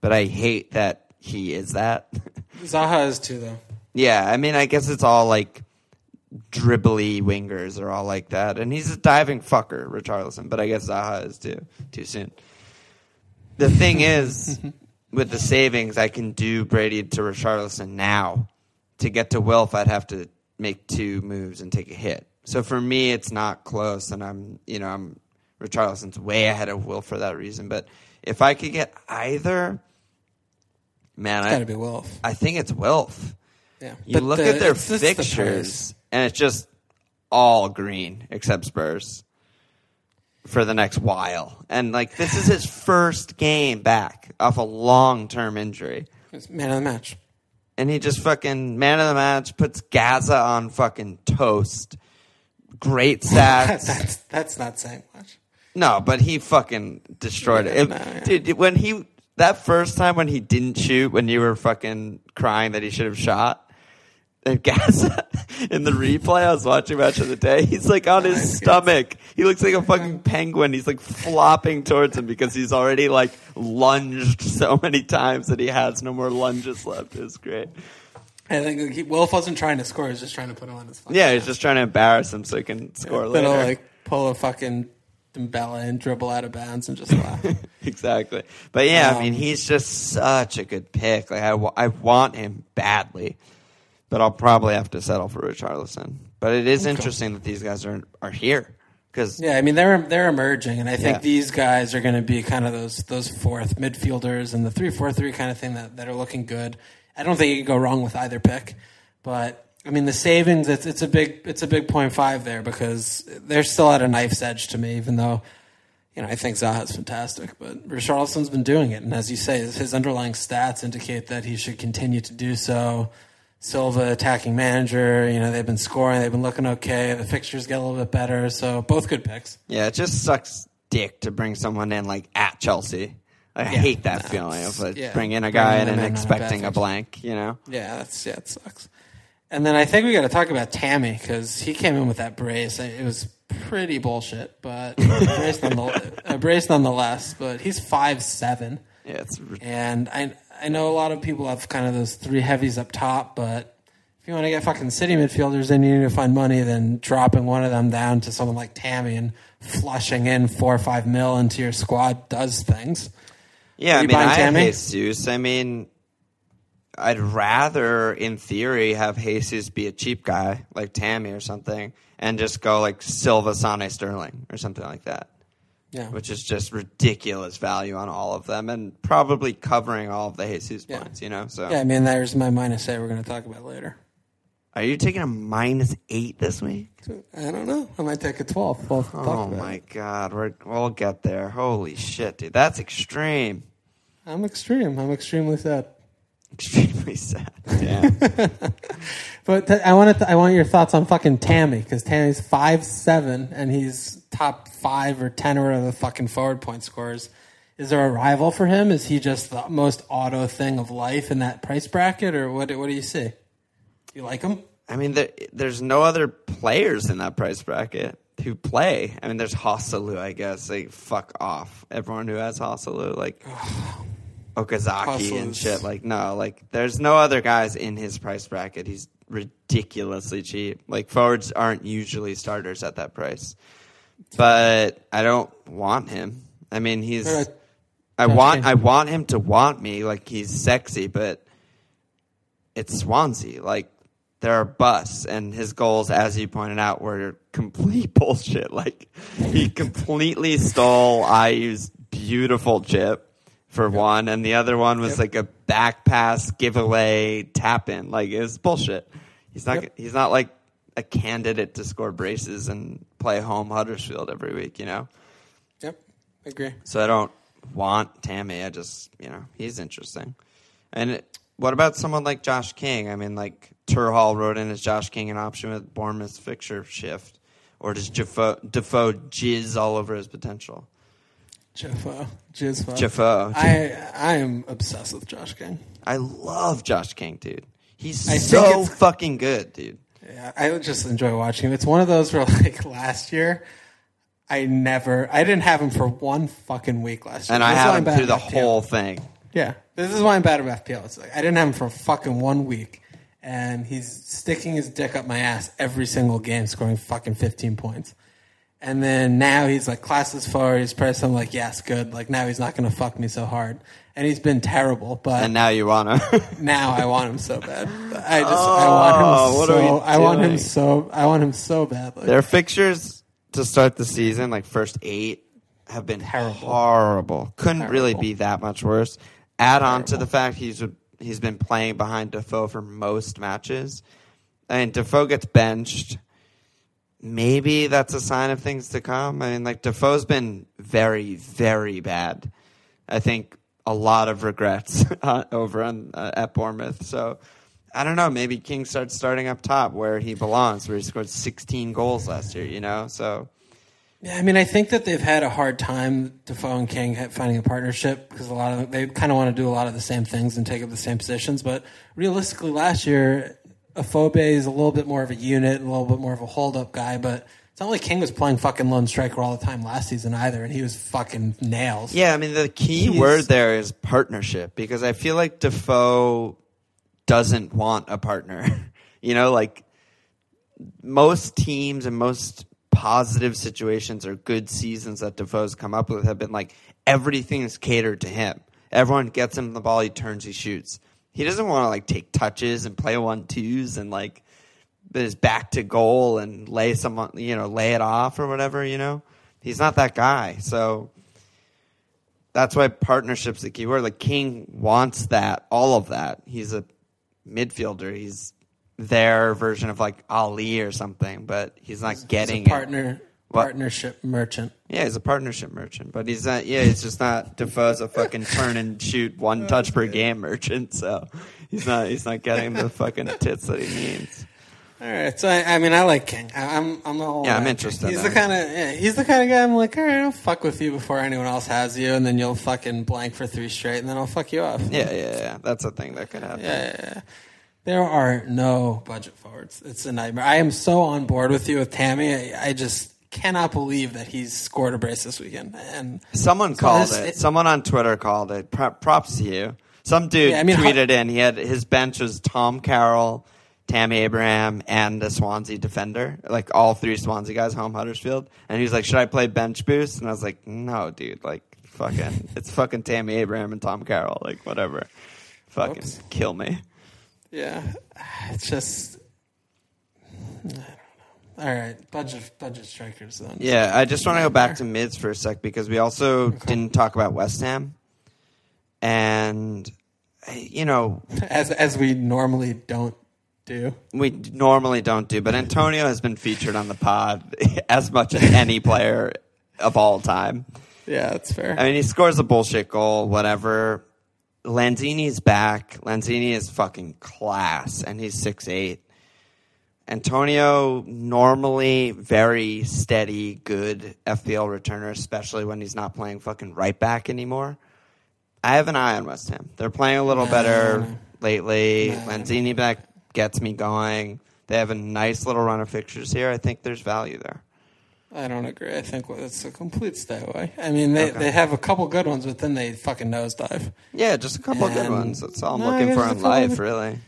but I hate that he is that. Zaha is too though. Yeah, I mean, I guess it's all like dribbly wingers are all like that, and he's a diving fucker, Richarlison. But I guess Zaha is too. Too soon. The thing is, with the savings, I can do Brady to Richarlison now. To get to Wilf, I'd have to make two moves and take a hit. So for me, it's not close, and I'm, you know, I'm Richarlison's way ahead of Wilf for that reason. But if I could get either, man, It's I, got to be Wilf. I think it's Wilf. Yeah, You But look the- at their just the fixtures, and it's just all green except Spurs for the next while. And like this is his first game back off a long term injury. It's man of the match. And he just fucking man of the match puts Gaza on fucking toast. Great stats. that's that's not saying much. No, but he fucking destroyed it. Yeah, If- no, yeah. Dude, when he that first time when he didn't shoot, when you were fucking crying that he should have shot, and Gaza in the replay, I was watching match of the day. He's like on his stomach. He looks like a fucking penguin. He's like flopping towards him because he's already like lunged so many times that he has no more lunges left. It was great. I think he, Wilf wasn't trying to score; he was just trying to put him on his. Yeah, he's just trying to embarrass him so he can score Then later. like pull a fucking Dembele and dribble out of bounds and just laugh. exactly. But yeah, I Um, mean, he's just such a good pick. Like I, I want him badly, but I'll probably have to settle for Richarlison. But it is interesting that these guys are are here because yeah, I mean they're they're emerging, and I think Yeah. these guys are going to be kind of those those fourth midfielders and the three four three kind of thing that, that are looking good. I don't think you can go wrong with either pick, but I mean the savings it's it's a big it's a big point five there because they're still at a knife's edge to me, even though. You know, I think Zaha's fantastic, but Richarlison's been doing it, and as you say, his underlying stats indicate that he should continue to do so. Silva attacking manager, you know, they've been scoring, they've been looking okay. The fixtures get a little bit better, so both good picks. yeah, it just sucks dick to bring someone in like at Chelsea. I hate that feeling of like yeah. bringing in a guy in and on a expecting a blank. You know, Yeah, that's yeah, it sucks. And then I think we got to talk about Tammy because he came in with that brace. It was pretty bullshit, but a brace, nonetheless, a brace nonetheless. But he's five seven. yeah, it's And I I know a lot of people have kind of those three heavies up top, but if you want to get fucking city midfielders and you need to find money, then dropping one of them down to someone like Tammy and flushing in four or five mil into your squad does things. Yeah, I mean, I have Tammy? Jesus. I mean, I'd rather, in theory, have Jesus be a cheap guy like Tammy or something, and just go like Silva, Sane, Sterling or something like that, Yeah. which is just ridiculous value on all of them, and probably covering all of the Jesus Yeah. points. You know, so yeah, I mean, there's my minus eight we're going to talk about later. are you taking a minus eight this week? I don't know. I might take a 12. We'll Oh my it. god, we're, we'll get there. Holy shit, dude, that's extreme. I'm extreme. I'm extremely sad. Extremely sad. Yeah. But th- I wanted to, I want your thoughts on fucking Tammy because Tammy's five seven and he's top five or ten or whatever the fucking forward point scores. Is there a rival for him? Is he just the most auto thing of life in that price bracket, or what? What do you see? You like him? I mean, there, there's no other players in that price bracket who play. I mean, there's Joselu, I guess. Like, fuck off. Everyone who has Joselu, like oh, Okazaki and shit. Like, no, like, there's no other guys in his price bracket. He's ridiculously cheap. Like, forwards aren't usually starters at that price. But I don't want him. I mean, he's. All right. I want. I want him to want me like he's sexy, but it's Swansea. Like there are busts, and his goals, as you pointed out, were complete bullshit. Like he completely stole Ayew's beautiful chip for one, and the other one was Yep. like a back pass giveaway tap in. Like it was bullshit. He's not. Yep. He's not like a candidate to score braces and play home Huddersfield every week. You know. Yep. I agree. So I don't want Tammy. I just, you know, he's interesting. And it, what about someone like Josh King? I mean, like Turhall wrote in as Josh King an option with Bournemouth's fixture shift, or does Defoe, Defoe jizz all over his potential? Jeffo. Jizfo. Jeffo. I I am obsessed with Josh King. I love Josh King, dude. He's I so fucking good, dude. Yeah, I just enjoy watching him. It's one of those where, like last year, I never, I didn't have him for one fucking week last year. And I This is why have I'm him through the whole thing. Yeah, this is why I'm bad at FPL. It's like I didn't have him for fucking one week, and he's sticking his dick up my ass every single game, scoring fucking 15 points. And then now he's like classes forward. He's pressed. I'm like, yes, good. Like now he's not gonna fuck me so hard. And he's been terrible, but And now you want to. now I want him so bad. I just I oh, want him Oh, what are we so I want him doing? so I want him so badly. Their fixtures to start the season, like first eight, have been Terrible. horrible. Couldn't really be that much worse. Add on to the fact he's he's been playing behind Defoe for most matches. I mean, Defoe gets benched. Maybe that's a sign of things to come. I mean, like Defoe's been very, very bad. I think a lot of regrets uh, over on uh, at Bournemouth. So I don't know. Maybe King starts starting up top where he belongs, where he scored 16 goals last year. You know, so Yeah, I mean, I think that they've had a hard time, Defoe and King, finding a partnership because a lot of them, they kind of want to do a lot of the same things and take up the same positions. But realistically, last year, Afobe is a little bit more of a unit, a little bit more of a hold up guy. But it's not like King was playing fucking lone striker all the time last season either, and he was fucking nails. yeah. I mean, the key He's- word there is partnership because I feel like Defoe doesn't want a partner. you know, like most teams and most positive situations or good seasons that Defoe's come up with have been like everything is catered to him. Everyone gets him the ball, he turns, he shoots. He doesn't want to like take touches and play one twos and like his back to goal and lay someone, you know, lay it off or whatever. You know, he's not that guy. So that's why partnership's the key word. Like King wants that, all of that. He's a midfielder. He's their version of like Alli or something, but he's not He's getting a it. What? partnership merchant. Yeah, he's a partnership merchant, but he's not. Yeah, he's just not. Defoe's a fucking turn and shoot one touch per game merchant, so he's not. He's not getting the fucking tits that he needs. All right, so I, I mean, I like King. I, I'm, I'm the all Yeah, I'm interested He's in the kind of, yeah, he's the kind of guy. I'm like, all right, I'll fuck with you before anyone else has you, and then you'll fucking blank for three straight, and then I'll fuck you off. Yeah, yeah, yeah. That's a thing that could happen. yeah, yeah, yeah. There are no budget forwards. It's a nightmare. I am so on board with you with Tammy. I, I just cannot believe that he's scored a brace this weekend. And Someone called this- it. it- Someone on Twitter called it. Props to you. Some dude Yeah, I mean, tweeted in. He had his bench was Tom Carroll, Tammy Abraham, and a Swansea defender. Like all three Swansea guys, home Huddersfield. And he was like, "Should I play bench boost?" And I was like, "No, dude. Like, fucking, it's fucking Tammy Abraham and Tom Carroll. Like, whatever. Fucking Oops. kill me." yeah, it's just. I don't know. All right, budget budget strikers then. Yeah, I just want to go back to mids for a sec because we also didn't talk about West Ham, and you know as as we normally don't do. we normally don't do, but Antonio has been featured on the pod as much as any player of all time. Yeah, that's fair. I mean, he scores a bullshit goal, whatever. Lanzini's back. Lanzini is fucking class, and he's six eight. Antonio normally very steady, good FPL returner, especially when he's not playing fucking right back anymore. I have an eye on West Ham. They're playing a little better lately. Lanzini back gets me going. They have a nice little run of fixtures here. I think there's value there. I don't agree. I think it's a complete stay away. I mean, they, Okay. they have a couple good ones, but then they fucking nosedive. Yeah, just a couple of good And- ones. That's all I'm No, I looking guess for in a couple life, of- really.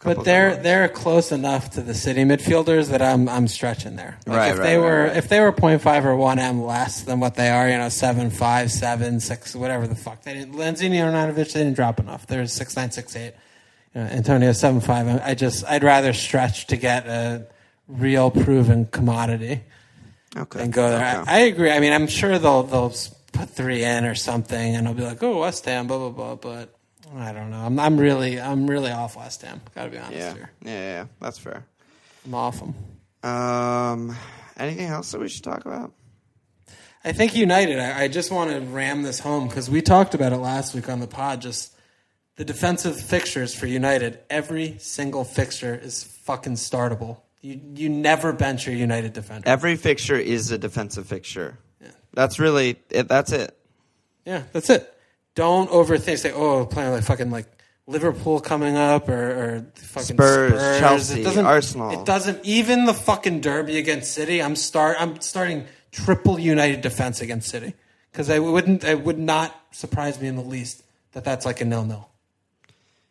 Just a couple But they're they're close enough to the city midfielders that I'm I'm stretching there. Like Right, if right, they right, were if they were 0.5 or one M less than what they are, you know, seven five, seven six, whatever the fuck. They didn't Lanzini or Arnautovic, they didn't drop enough. They're six nine six eight. You know, Antonio seven five. I just I'd rather stretch to get a real proven commodity. okay. and go there. Okay. I, I agree. I mean, I'm sure they'll they'll put three in or something, and they'll be like, "Oh, West Ham, blah blah blah." But I don't know. I'm I'm really I'm really off West Ham. Got to be honest yeah. here. yeah, yeah, yeah. That's fair. I'm off them. Um, anything else that we should talk about? I think United. I, I just want to ram this home because we talked about it last week on the pod. Just the defensive fixtures for United. Every single fixture is fucking startable. You you never bench your United defender. Every fixture is a defensive fixture. Yeah. That's really it. That's it. Yeah, that's it. Don't overthink. Say, oh, playing like fucking like Liverpool coming up or, or fucking Spurs, Spurs, Chelsea, it doesn't, Arsenal. It doesn't even the fucking derby against City. I'm start. I'm starting triple United defense against City because I wouldn't. It would not surprise me in the least that that's like a nil nil.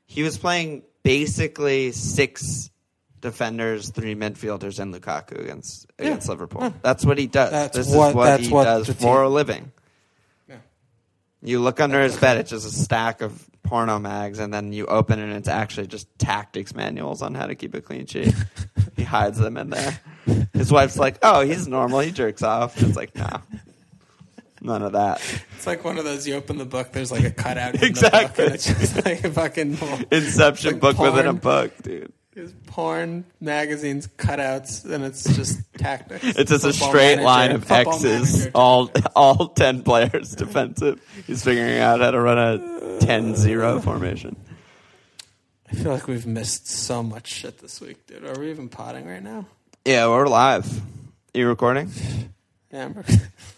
He was playing basically six defenders, three midfielders, and Lukaku against against Liverpool. That's what he does. That's this what- is what he what does for a living. Yeah. You look under his bed; it's just a stack of porno mags, and then you open it, and it's actually just tactics manuals on how to keep a clean sheet. he hides them in there. His wife's like, "Oh, he's normal. He jerks off." It's like, no, none of that. It's like one of those. You open the book. There's like a cutout. In Exactly. The book, and it's just like a fucking Inception Like book within a book, dude. There's porn magazines cutouts, and it's just tactics. It's just a Football straight manager, line of football X's, manager. all all ten players defensive. He's figuring out how to run a 10-0 formation. I feel like we've missed so much shit this week, dude. Are we even potting right now? Yeah, we're live. You recording? Yeah. I'm-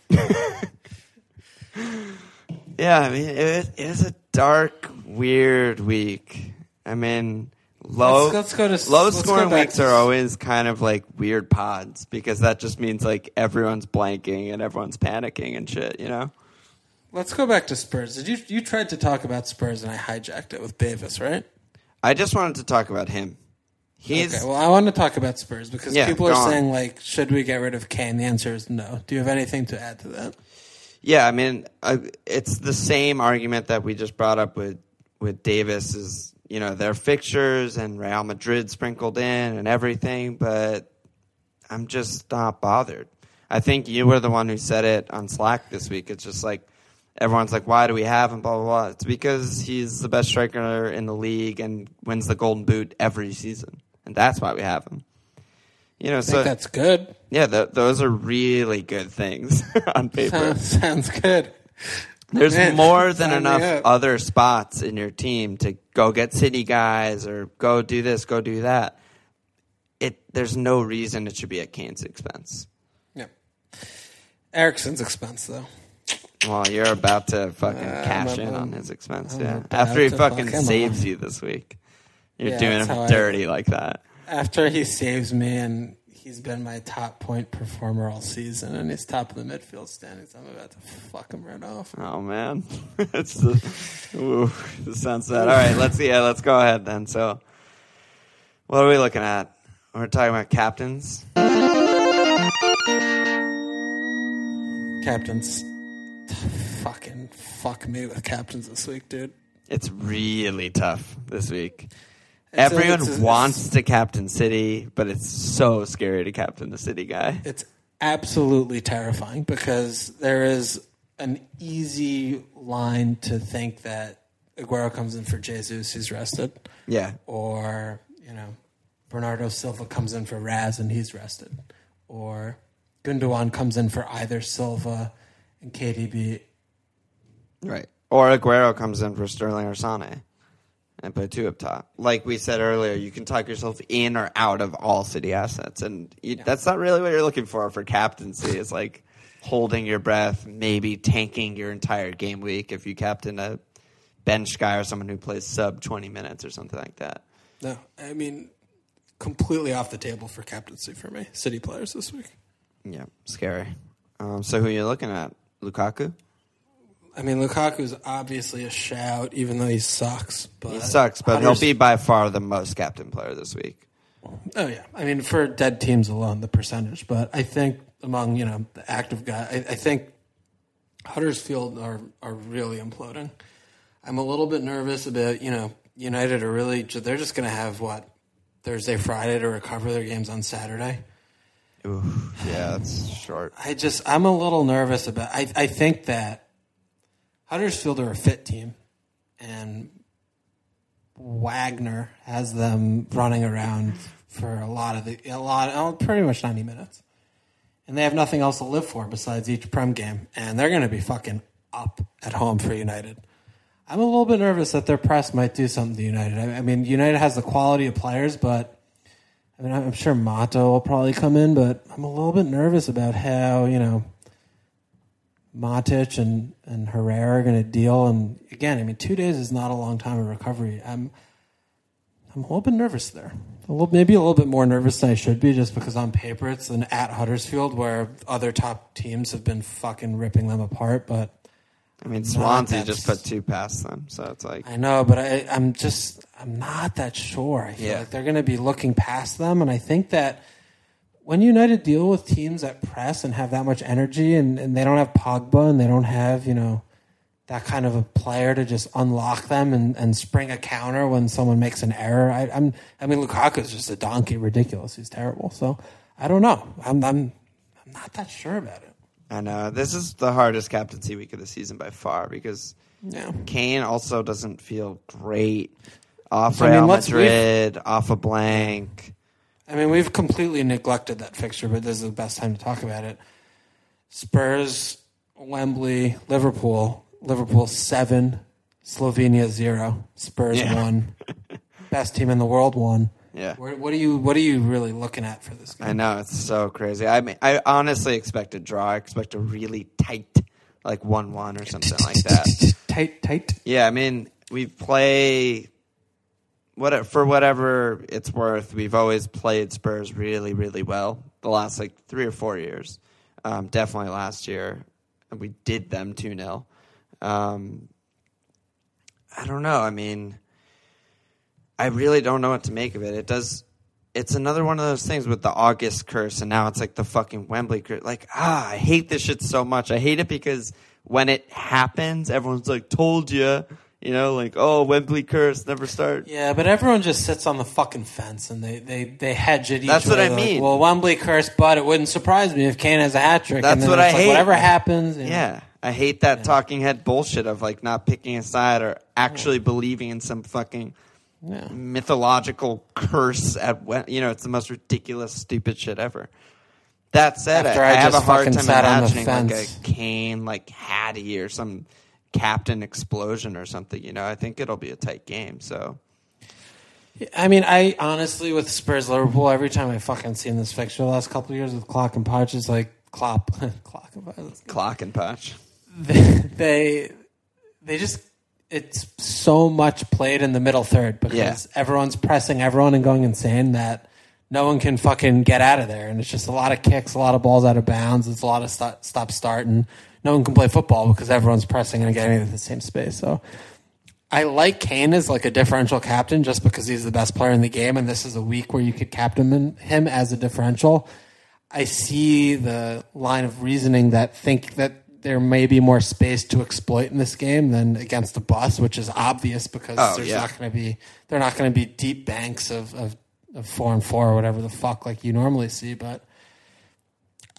Yeah, I mean it, it is a dark, weird week. I mean, low Let's- let's go to- low scoring weeks to- are always kind of like weird pods because that just means like everyone's blanking and everyone's panicking and shit. You know? Let's go back to Spurs. Did you you tried to talk about Spurs and I hijacked it with Davies, right? I just wanted to talk about him. He's Okay, well, I want to talk about Spurs because Yeah, people are on. saying like, should we get rid of Kane? The answer is no. Do you have anything to add to that? Yeah, I mean, I, it's the same argument that we just brought up with with Davies. Is you know their fixtures and Real Madrid sprinkled in and everything, but I'm just not bothered. I think you were the one who said it on Slack this week. It's just like everyone's like, "Why do we have him?" Blah blah blah. It's because he's the best striker in the league and wins the Golden Boot every season, and that's why we have him. You know, I so that's good. yeah, th- those are really good things on paper. Sounds, sounds good. There's Man, more than enough other spots in your team to go get city guys or go do this, go do that. It there's no reason it should be at Kane's expense. Yeah. Eriksen's expense though. Well, you're about to fucking Uh, cash in on his expense, I'm yeah. After he fucking fuck saves off. you this week, you're Yeah, doing him how I- dirty like that. After he saves me and he's been my top point performer all season and he's top of the midfield standings, I'm about to fuck him right off. Oh man, it's the ooh, sounds sad. All right, let's yeah, let's go ahead then. So, what are we looking at? We're talking about captains. Captains. Fucking fuck me with captains this week, dude. It's really tough this week. It's Everyone a- wants to captain City, but it's so scary to captain the City guy. It's absolutely terrifying because there is an easy line to think that Aguero comes in for Jesus, he's rested, Yeah, or you know Bernardo Silva comes in for Raz and he's rested, or Gundogan comes in for either Silva and KDB. right. Or Aguero comes in for Sterling or Sane and put two up top. Like we said earlier, you can talk yourself in or out of all City assets, and you, that's not really what you're looking for for captaincy. It's like holding your breath, maybe tanking your entire game week if you captain a bench guy or someone who plays sub 20 minutes or something like that. No, I mean completely off the table for captaincy for me. City players this week. Yeah, scary. Um, so who are you looking at? Lukaku? I mean, Lukaku's obviously a shout, even though he sucks. But He sucks, but he'll be by far the most captain player this week. Oh yeah, I mean for dead teams alone, the percentage. But I think among you know the active guy, I, I think Huddersfield are are really imploding. I'm a little bit nervous about you know United are really they're just going to have what Thursday, Friday to recover their games on Saturday. Ooh, yeah, that's short. I just I'm a little nervous about. I I think that Huddersfield are a fit team, and Wagner has them running around for a lot of the a lot, oh, pretty much ninety minutes, and they have nothing else to live for besides each prem game, and they're going to be fucking up at home for United. I'm a little bit nervous that their press might do something to United. I, I mean, United has the quality of players, but I mean, I'm sure Mata will probably come in, but I'm a little bit nervous about how you know Matic and and Herrera are going to deal. And again, I mean, two days is not a long time of recovery. I'm I'm a little bit nervous there. A little, maybe a little bit more nervous than I should be, just because on paper it's an at Huddersfield where other top teams have been fucking ripping them apart. But I mean, Swansea just put two past them, so it's like I know, but I, I'm just I'm not that sure. I feel Yeah. like they're going to be looking past them, and I think that when United deal with teams that press and have that much energy, and, and they don't have Pogba, and they don't have you know that kind of a player to just unlock them and, and spring a counter when someone makes an error. I, I'm I mean Lukaku is just a donkey, ridiculous. He's terrible. So I don't know. I'm I'm I'm not that sure about it. I know this is the hardest captaincy week of the season by far because Yeah. Kane also doesn't feel great off I mean, Real Madrid, off a blank. I mean, we've completely neglected that fixture, but this is the best time to talk about it. Spurs, Wembley, Liverpool. Liverpool seven, Slovenia zero. Spurs Yeah. one. Best team in the world one. Yeah. What, what are you What are you really looking at for this game? I know it's so crazy. I mean, I honestly expect a draw. I expect a really tight, like one-one or something like that. Tight, tight. Yeah, I mean, we play what for whatever it's worth. We've always played Spurs really, really well the last like three or four years. Um, definitely last year, and we did them two 0 um, I don't know. I mean, I really don't know what to make of it. It does. It's another one of those things with the August curse, and now it's like the fucking Wembley curse. Like, ah, I hate this shit so much. I hate it because when it happens, everyone's like, "Told you," you know, like, "Oh, Wembley curse, never start." Yeah, but everyone just sits on the fucking fence and they, they, they hedge it each That's what way. I They're like, mean. well, Wembley curse, but it wouldn't surprise me if Kane has a hat trick. That's what I like, hate. Whatever happens. you know. Yeah, I hate that talking head bullshit of like not picking a side or actually believing in some fucking Yeah. mythological curse at you know it's the most ridiculous stupid shit ever. That said, After I, I I have a hard time sat on the imagining like a Kane like Hattie or some captain explosion or something. You know, I think it'll be a tight game. So I mean, I honestly, with Spurs Liverpool, every time I fucking seen this fixture the last couple of years with Clock and Poch, it's like Klopp, Clock and Poch. clock and patch. They, they, they just, it's so much played in the middle third because Yeah. everyone's pressing everyone and going insane that no one can fucking get out of there. And it's just a lot of kicks, a lot of balls out of bounds. It's a lot of stop, stop start, and no one can play football because everyone's pressing and getting into the same space. So I like Kane as like a differential captain just because he's the best player in the game, and this is a week where you could captain him, as a differential. I see the line of reasoning that think that there may be more space to exploit in this game than against the bus, which is obvious because Oh, there's yeah. not going to be they're not going to be deep banks of, of of four and four or whatever the fuck like you normally see, but.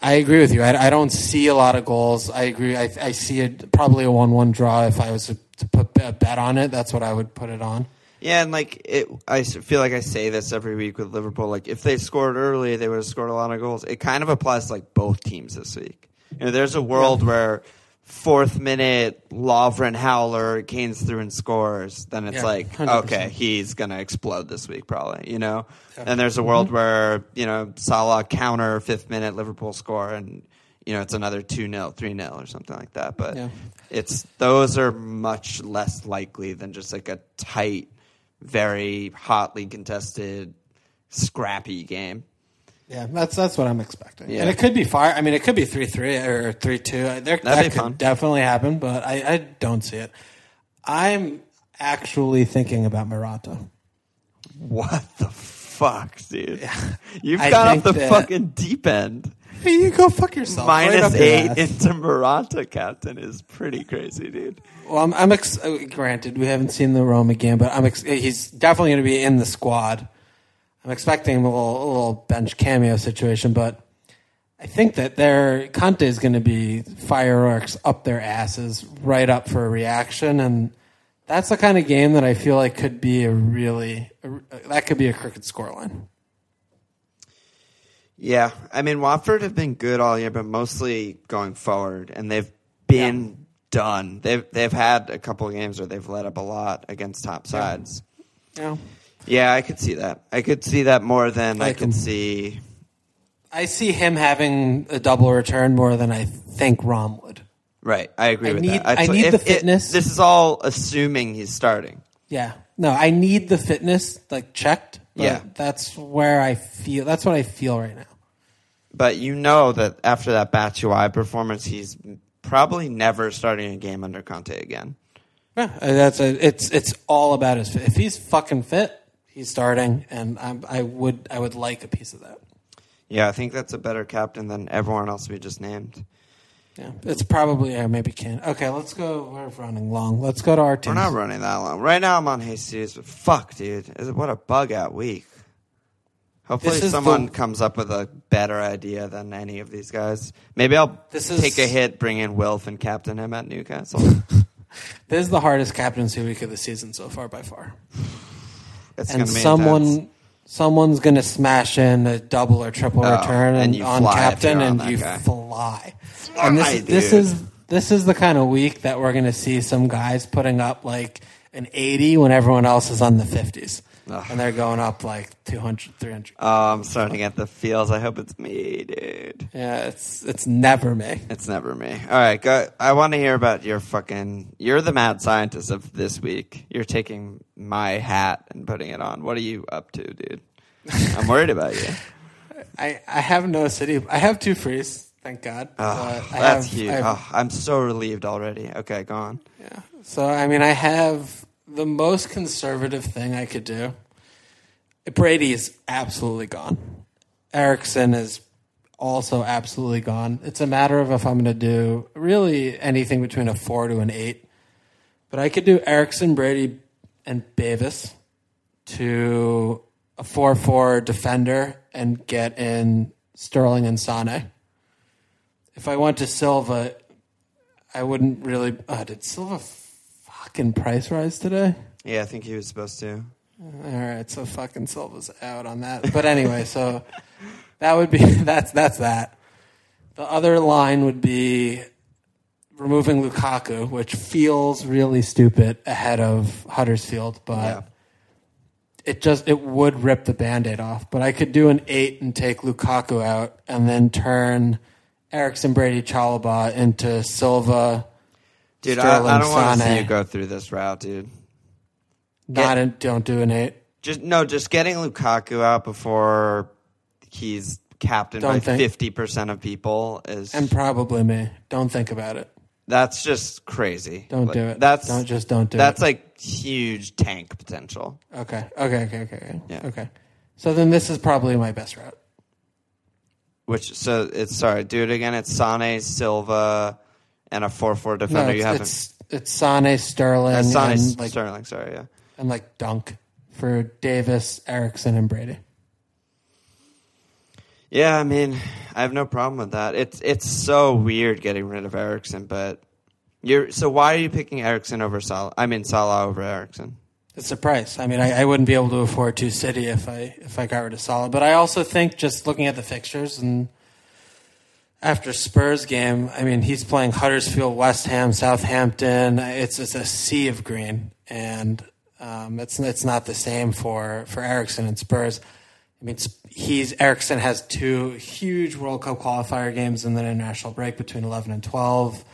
I agree with you. I, I don't see a lot of goals. I agree. I, I see it probably a one-one draw. If I was to, to put a bet on it, that's what I would put it on. Yeah, and like it, I feel like I say this every week with Liverpool. Like if they scored early, they would have scored a lot of goals. It kind of applies to like both teams this week. You know, there's a world where fourth minute Lovren Howler Kane's through and scores. Then it's Yeah, like 100%. okay, he's gonna explode this week probably. You know, and there's a mm-hmm. world where you know Salah counter fifth minute Liverpool score and. You know, it's another 2 0, 3 0 or something like that. But Yeah. it's those are much less likely than just like a tight, very hotly contested, scrappy game. Yeah, that's that's what I'm expecting. Yeah. And it could be far. I mean, it could be three three or three two. There, that be could fun. definitely happen, but I, I don't see it. I'm actually thinking about Morata. What the fuck, dude? You've I gone off the that- fucking deep end. You go fuck yourself. Minus up your eight ass. into Morata captain is pretty crazy, dude. Well, I'm, I'm ex- uh, granted we haven't seen the Roma game, but I'm ex- he's definitely going to be in the squad. I'm expecting a little, a little bench cameo situation, but I think that their Conte is going to be fireworks up their asses, right up for a reaction, and that's the kind of game that I feel like could be a really that could be a crooked scoreline. Yeah, I mean Watford have been good all year, but mostly going forward, and they've been done. They've they've had a couple of games where they've let up a lot against top sides. Yeah. Yeah, I could see that. I could see that more than I, I could can- see. I see him having a double return more than I think Rom would. Right, I agree I with need- that. I so need if the it- fitness. this is all assuming he's starting. Yeah. No, I need the fitness like checked. Yeah. That's where I feel. That's what I feel right now. But you know that after that Batshuayi performance, he's probably never starting a game under Conte again. Yeah, that's a, it's it's all about his fit. If he's fucking fit, he's starting, and I, I would I would like a piece of that. Yeah, I think that's a better captain than everyone else we just named. Yeah, it's probably yeah, maybe can. Okay, let's go. We're running long. Let's go to our team. We're not running that long. Right now I'm on Jesus, but fuck, dude. Is it- What a bug out week. Hopefully This is someone the- comes up with a better idea than any of these guys. Maybe I'll This is- take a hit, bring in Wilf and captain him at Newcastle. This is the hardest captaincy week of the season so far by far. It's and someone intense. someone's going to smash in a double or triple Oh, return and on captain on and you guy. fly. And this, Fly, this is this is the kind of week that we're going to see some guys putting up like an 80 when everyone else is on the 50s. Ugh. And they're going up like 200, 300. Oh, I'm starting to get the feels. I hope it's me, dude. Yeah, it's it's never me. It's never me. All right, go. I want to hear about your fucking. You're the mad scientist of this week. You're taking my hat and putting it on. What are you up to, dude? I'm worried about you. I, I have no city. I have two frees, thank God. Oh, that's have, huge. Have- oh, I'm so relieved already. Okay, go on. Yeah. So I mean, I have the most conservative thing I could do. Brady is absolutely gone. Eriksen is also absolutely gone. It's a matter of if I'm going to do really anything between a four to an eight. But I could do Eriksen, Brady, and Davies to a four-four defender and get in Sterling and Sane. If I went to Silva, I wouldn't really. Uh, did Silva fucking price rise today? Yeah, I think he was supposed to. All right, so fucking Silva's out on that. But anyway, so that would be that's that's that. The other line would be removing Lukaku, which feels really stupid ahead of Huddersfield, but Yeah. it just it would rip the band-aid off. But I could do an eight and take Lukaku out and then turn Eriksen Brady Chalobah into Silva. Dude, I, I don't want to see you go through this route, dude. Not in, don't do an eight. Just no, just getting Lukaku out before he's captained Don't by fifty percent of people is And probably me. Don't think about it. that's just crazy. Don't Like, do it. That's don't just don't do that's it. That's like huge tank potential. okay. Okay. Okay. Okay. Okay. Yeah. Okay. So then this is probably my best route. Which so it's sorry, do it again. It's Sane, Silva, and a four four No, defender. you haven't. it's it's Sane, Sterling, Uh, Sane, and like Sterling. Sorry, yeah. and like Dunk for Davies, Eriksen, and Brady. Yeah, I mean, I have no problem with that. It's it's so weird getting rid of Eriksen, but you're so why are you picking Eriksen over Salah? I mean Salah over Eriksen. It's the price. I mean, I, I wouldn't be able to afford two City if I if I got rid of Salah. But I also think just looking at the fixtures and after Spurs game, I mean, he's playing Huddersfield, West Ham, Southampton. It's it's a sea of green, and um, it's it's not the same for for Eriksen and Spurs. I mean, he's Eriksen has two huge World Cup qualifier games in the international break between eleven and twelve.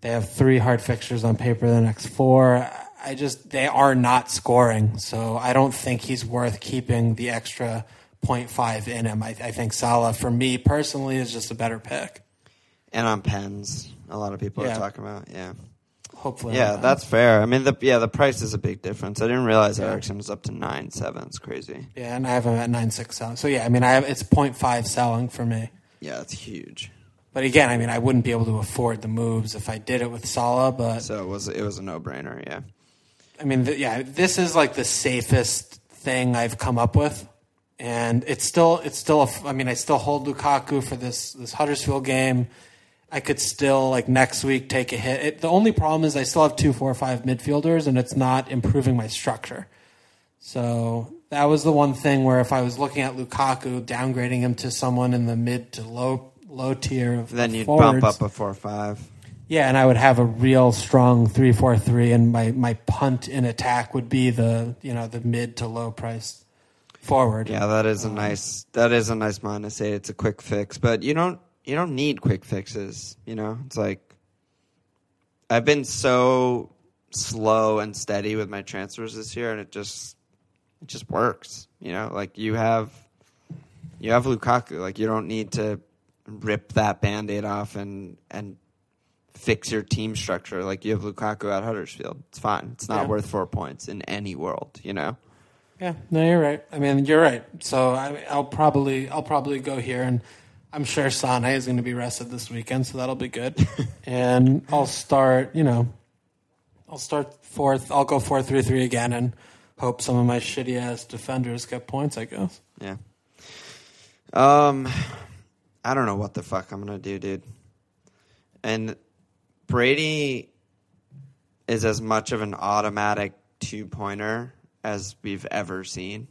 They have three hard fixtures on paper the next four. I just they are not scoring, so I don't think he's worth keeping the extra 0.5 in him. I, I think Salah, for me personally, is just a better pick. And on pens, a lot of people Yeah. are talking about. Yeah, Hopefully, yeah, that's fair. I mean, the yeah, the price is a big difference. I didn't realize Eriksen was up to nine seven. It's crazy. yeah, and I have him at nine six. So yeah, I mean, I have it's 0.5 selling for me. Yeah, it's huge. But again, I mean, I wouldn't be able to afford the moves if I did it with Salah. But So it was it was a no brainer. Yeah. I mean, th- yeah, this is like the safest thing I've come up with, and it's still, it's still. A I mean, I still hold Lukaku for this this Huddersfield game. I could still like next week take a hit. It, the only problem is I still have two, four, five midfielders, and it's not improving my structure. So that was the one thing where if I was looking at Lukaku, downgrading him to someone in the mid to low low tier of Then the you'd forwards, bump up a four five. Yeah, and I would have a real strong three four three, and my my punt in attack would be the you know the mid to low price forward. Yeah, that is a um, nice that is a nice mind to say it's a quick fix, but you don't you don't need quick fixes. You know, it's like I've been so slow and steady with my transfers this year, and it just it just works. You know, like you have you have Lukaku, like you don't need to rip that band-aid off and and fix your team structure. Like you have Lukaku at Huddersfield, it's fine. It's not Yeah. worth four points in any world. You know. Yeah, no, you're right. I mean, you're right. So I, I'll probably I'll probably go here, and I'm sure Sane is going to be rested this weekend, so that'll be good. and I'll start. You know, I'll start fourth. I'll go four three three again, and hope some of my shitty ass defenders get points. I guess. Yeah. Um, I don't know what the fuck I'm gonna do, dude. And Brady is as much of an automatic two pointer as we've ever seen,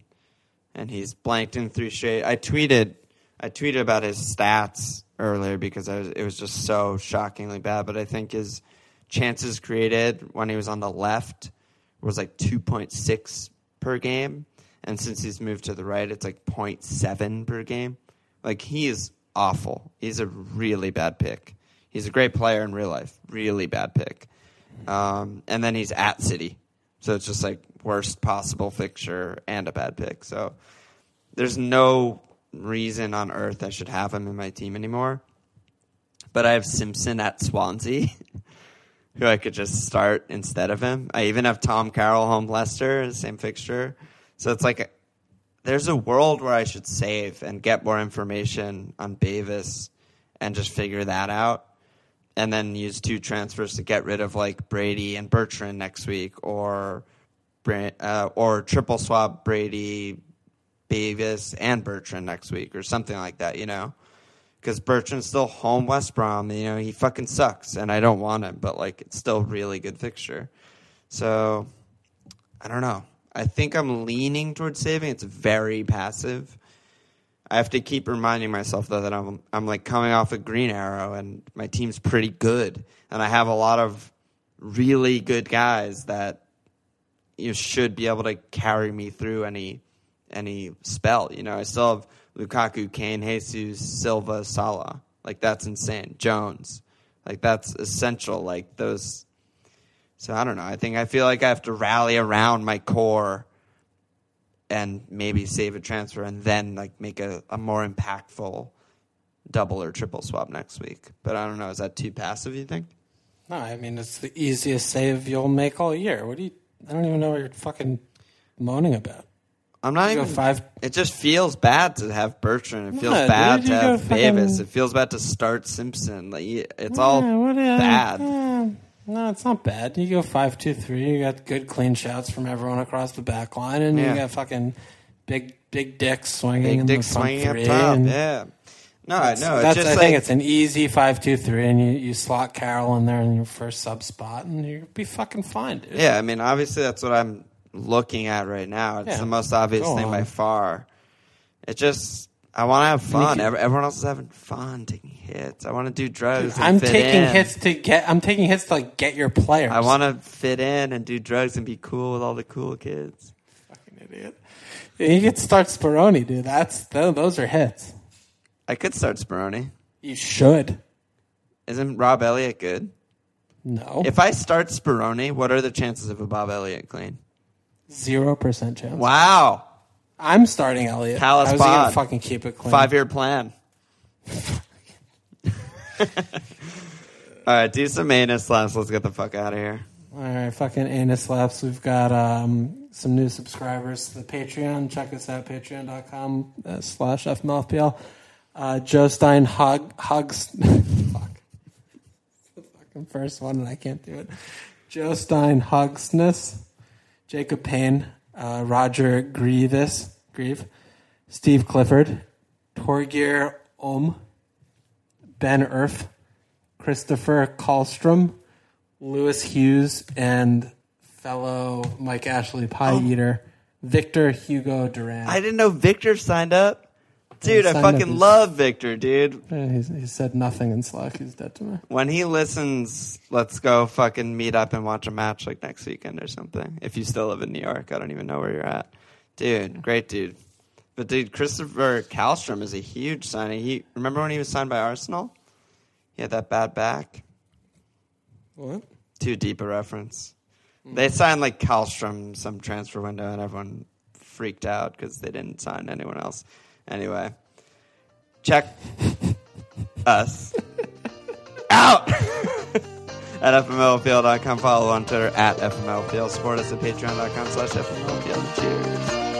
and he's blanked in three straight. I tweeted, I tweeted about his stats earlier because was, it was just so shockingly bad. But I think his chances created when he was on the left was like 2.6 per game. And since he's moved to the right, it's like 0.7 per game. Like, he is awful. He's a really bad pick. He's a great player in real life. Really bad pick. Um, and then he's at City. So it's just like worst possible fixture and a bad pick. So there's no reason on earth I should have him in my team anymore. But I have Simpson at Swansea. who I could just start instead of him. I even have Tom Carroll home Leicester, same fixture. So it's like there's a world where I should save and get more information on Bavis and just figure that out. And then use two transfers to get rid of like Brady and Bertrand next week, or uh, or triple swap Brady, Bavis, and Bertrand next week, or something like that. You know, because Bertrand's still home West Brom. You know, he fucking sucks, and I don't want him, but like it's still really good fixture. So I don't know. I think I'm leaning towards saving. It's very passive. I have to keep reminding myself though that I'm I'm like coming off a green arrow and my team's pretty good, and I have a lot of really good guys that you should be able to carry me through any any spell. You know, I still have Lukaku, Kane, Jesus, Silva, Salah. Like that's insane. Jones. Like that's essential. Like those so I don't know. I think I feel like I have to rally around my core and maybe save a transfer and then like make a, a more impactful double or triple swap next week. But I don't know. Is that too passive, you think? No, I mean it's the easiest save you'll make all year. What do you? I don't even know what you're fucking moaning about. I'm not even five. It just feels bad to have Bertrand. It feels What, bad to have go fucking- Davis. It feels bad to start Simpson. Like it's all what, uh, bad. uh, no, it's not bad. You go five two three. You got good clean shots from everyone across the back line, and Yeah. you got fucking big big dicks swinging. Big in dick the front swinging up three, top. and Yeah. No, I know. It's That's, just I like think it's an easy five two three, and you, you slot Carroll in there in your first sub spot, and you'll be fucking fine, dude. Yeah, I mean, obviously that's what I'm looking at right now. It's Yeah, the most obvious go thing by on. far. It just I want to have fun. can- Everyone else is having fun taking hits. I want to do drugs. and I'm fit taking in. hits to get. I'm taking hits to like get your players. I want to fit in and do drugs and be cool with all the cool kids. Fucking idiot. You could start Speroni, dude. That's those are hits. I could start Speroni. You should. Isn't Rob Elliott good? No, If I start Speroni, what are the chances of a Bob Elliott clean? zero percent chance. Wow. I'm starting Elliott. Palace I was gonna pod. fucking keep it clean. Five year plan. All right, do some anus slaps. Let's get the fuck out of here. All right, fucking anus slaps. We've got um, some new subscribers to the Patreon. Check us out, patreon.com uh, slash FMLFPL. Uh, Joe Stein hug, hugs. fuck. the fucking first one, and I can't do it. Joe Stein Hugsness. Jacob Payne. Uh, Roger Grievous. Grieve. Steve Clifford. Torgir Om. Ben Erf. Christopher Kallstrom. Lewis Hughes and fellow Mike Ashley pie eater Victor Hugo Duran. I didn't know Victor signed up. Dude, I fucking love Victor, dude. Eh, he's- he said nothing in Slack. He's dead to me. When he listens, let's go fucking meet up and watch a match like next weekend or something. If you still live in New York, I don't even know where you're at. Dude, great dude. But dude, Christopher Kallstrom is a huge signing. He remember when he was signed by Arsenal? He had that bad back. What? Too deep a reference. They signed like Kallstrom some transfer window, and everyone freaked out because they didn't sign anyone else. Anyway, check us out at fmlfpl.com. Follow on Twitter at FMLFPL. Support us at patreon.com slash FMLFPL. Cheers.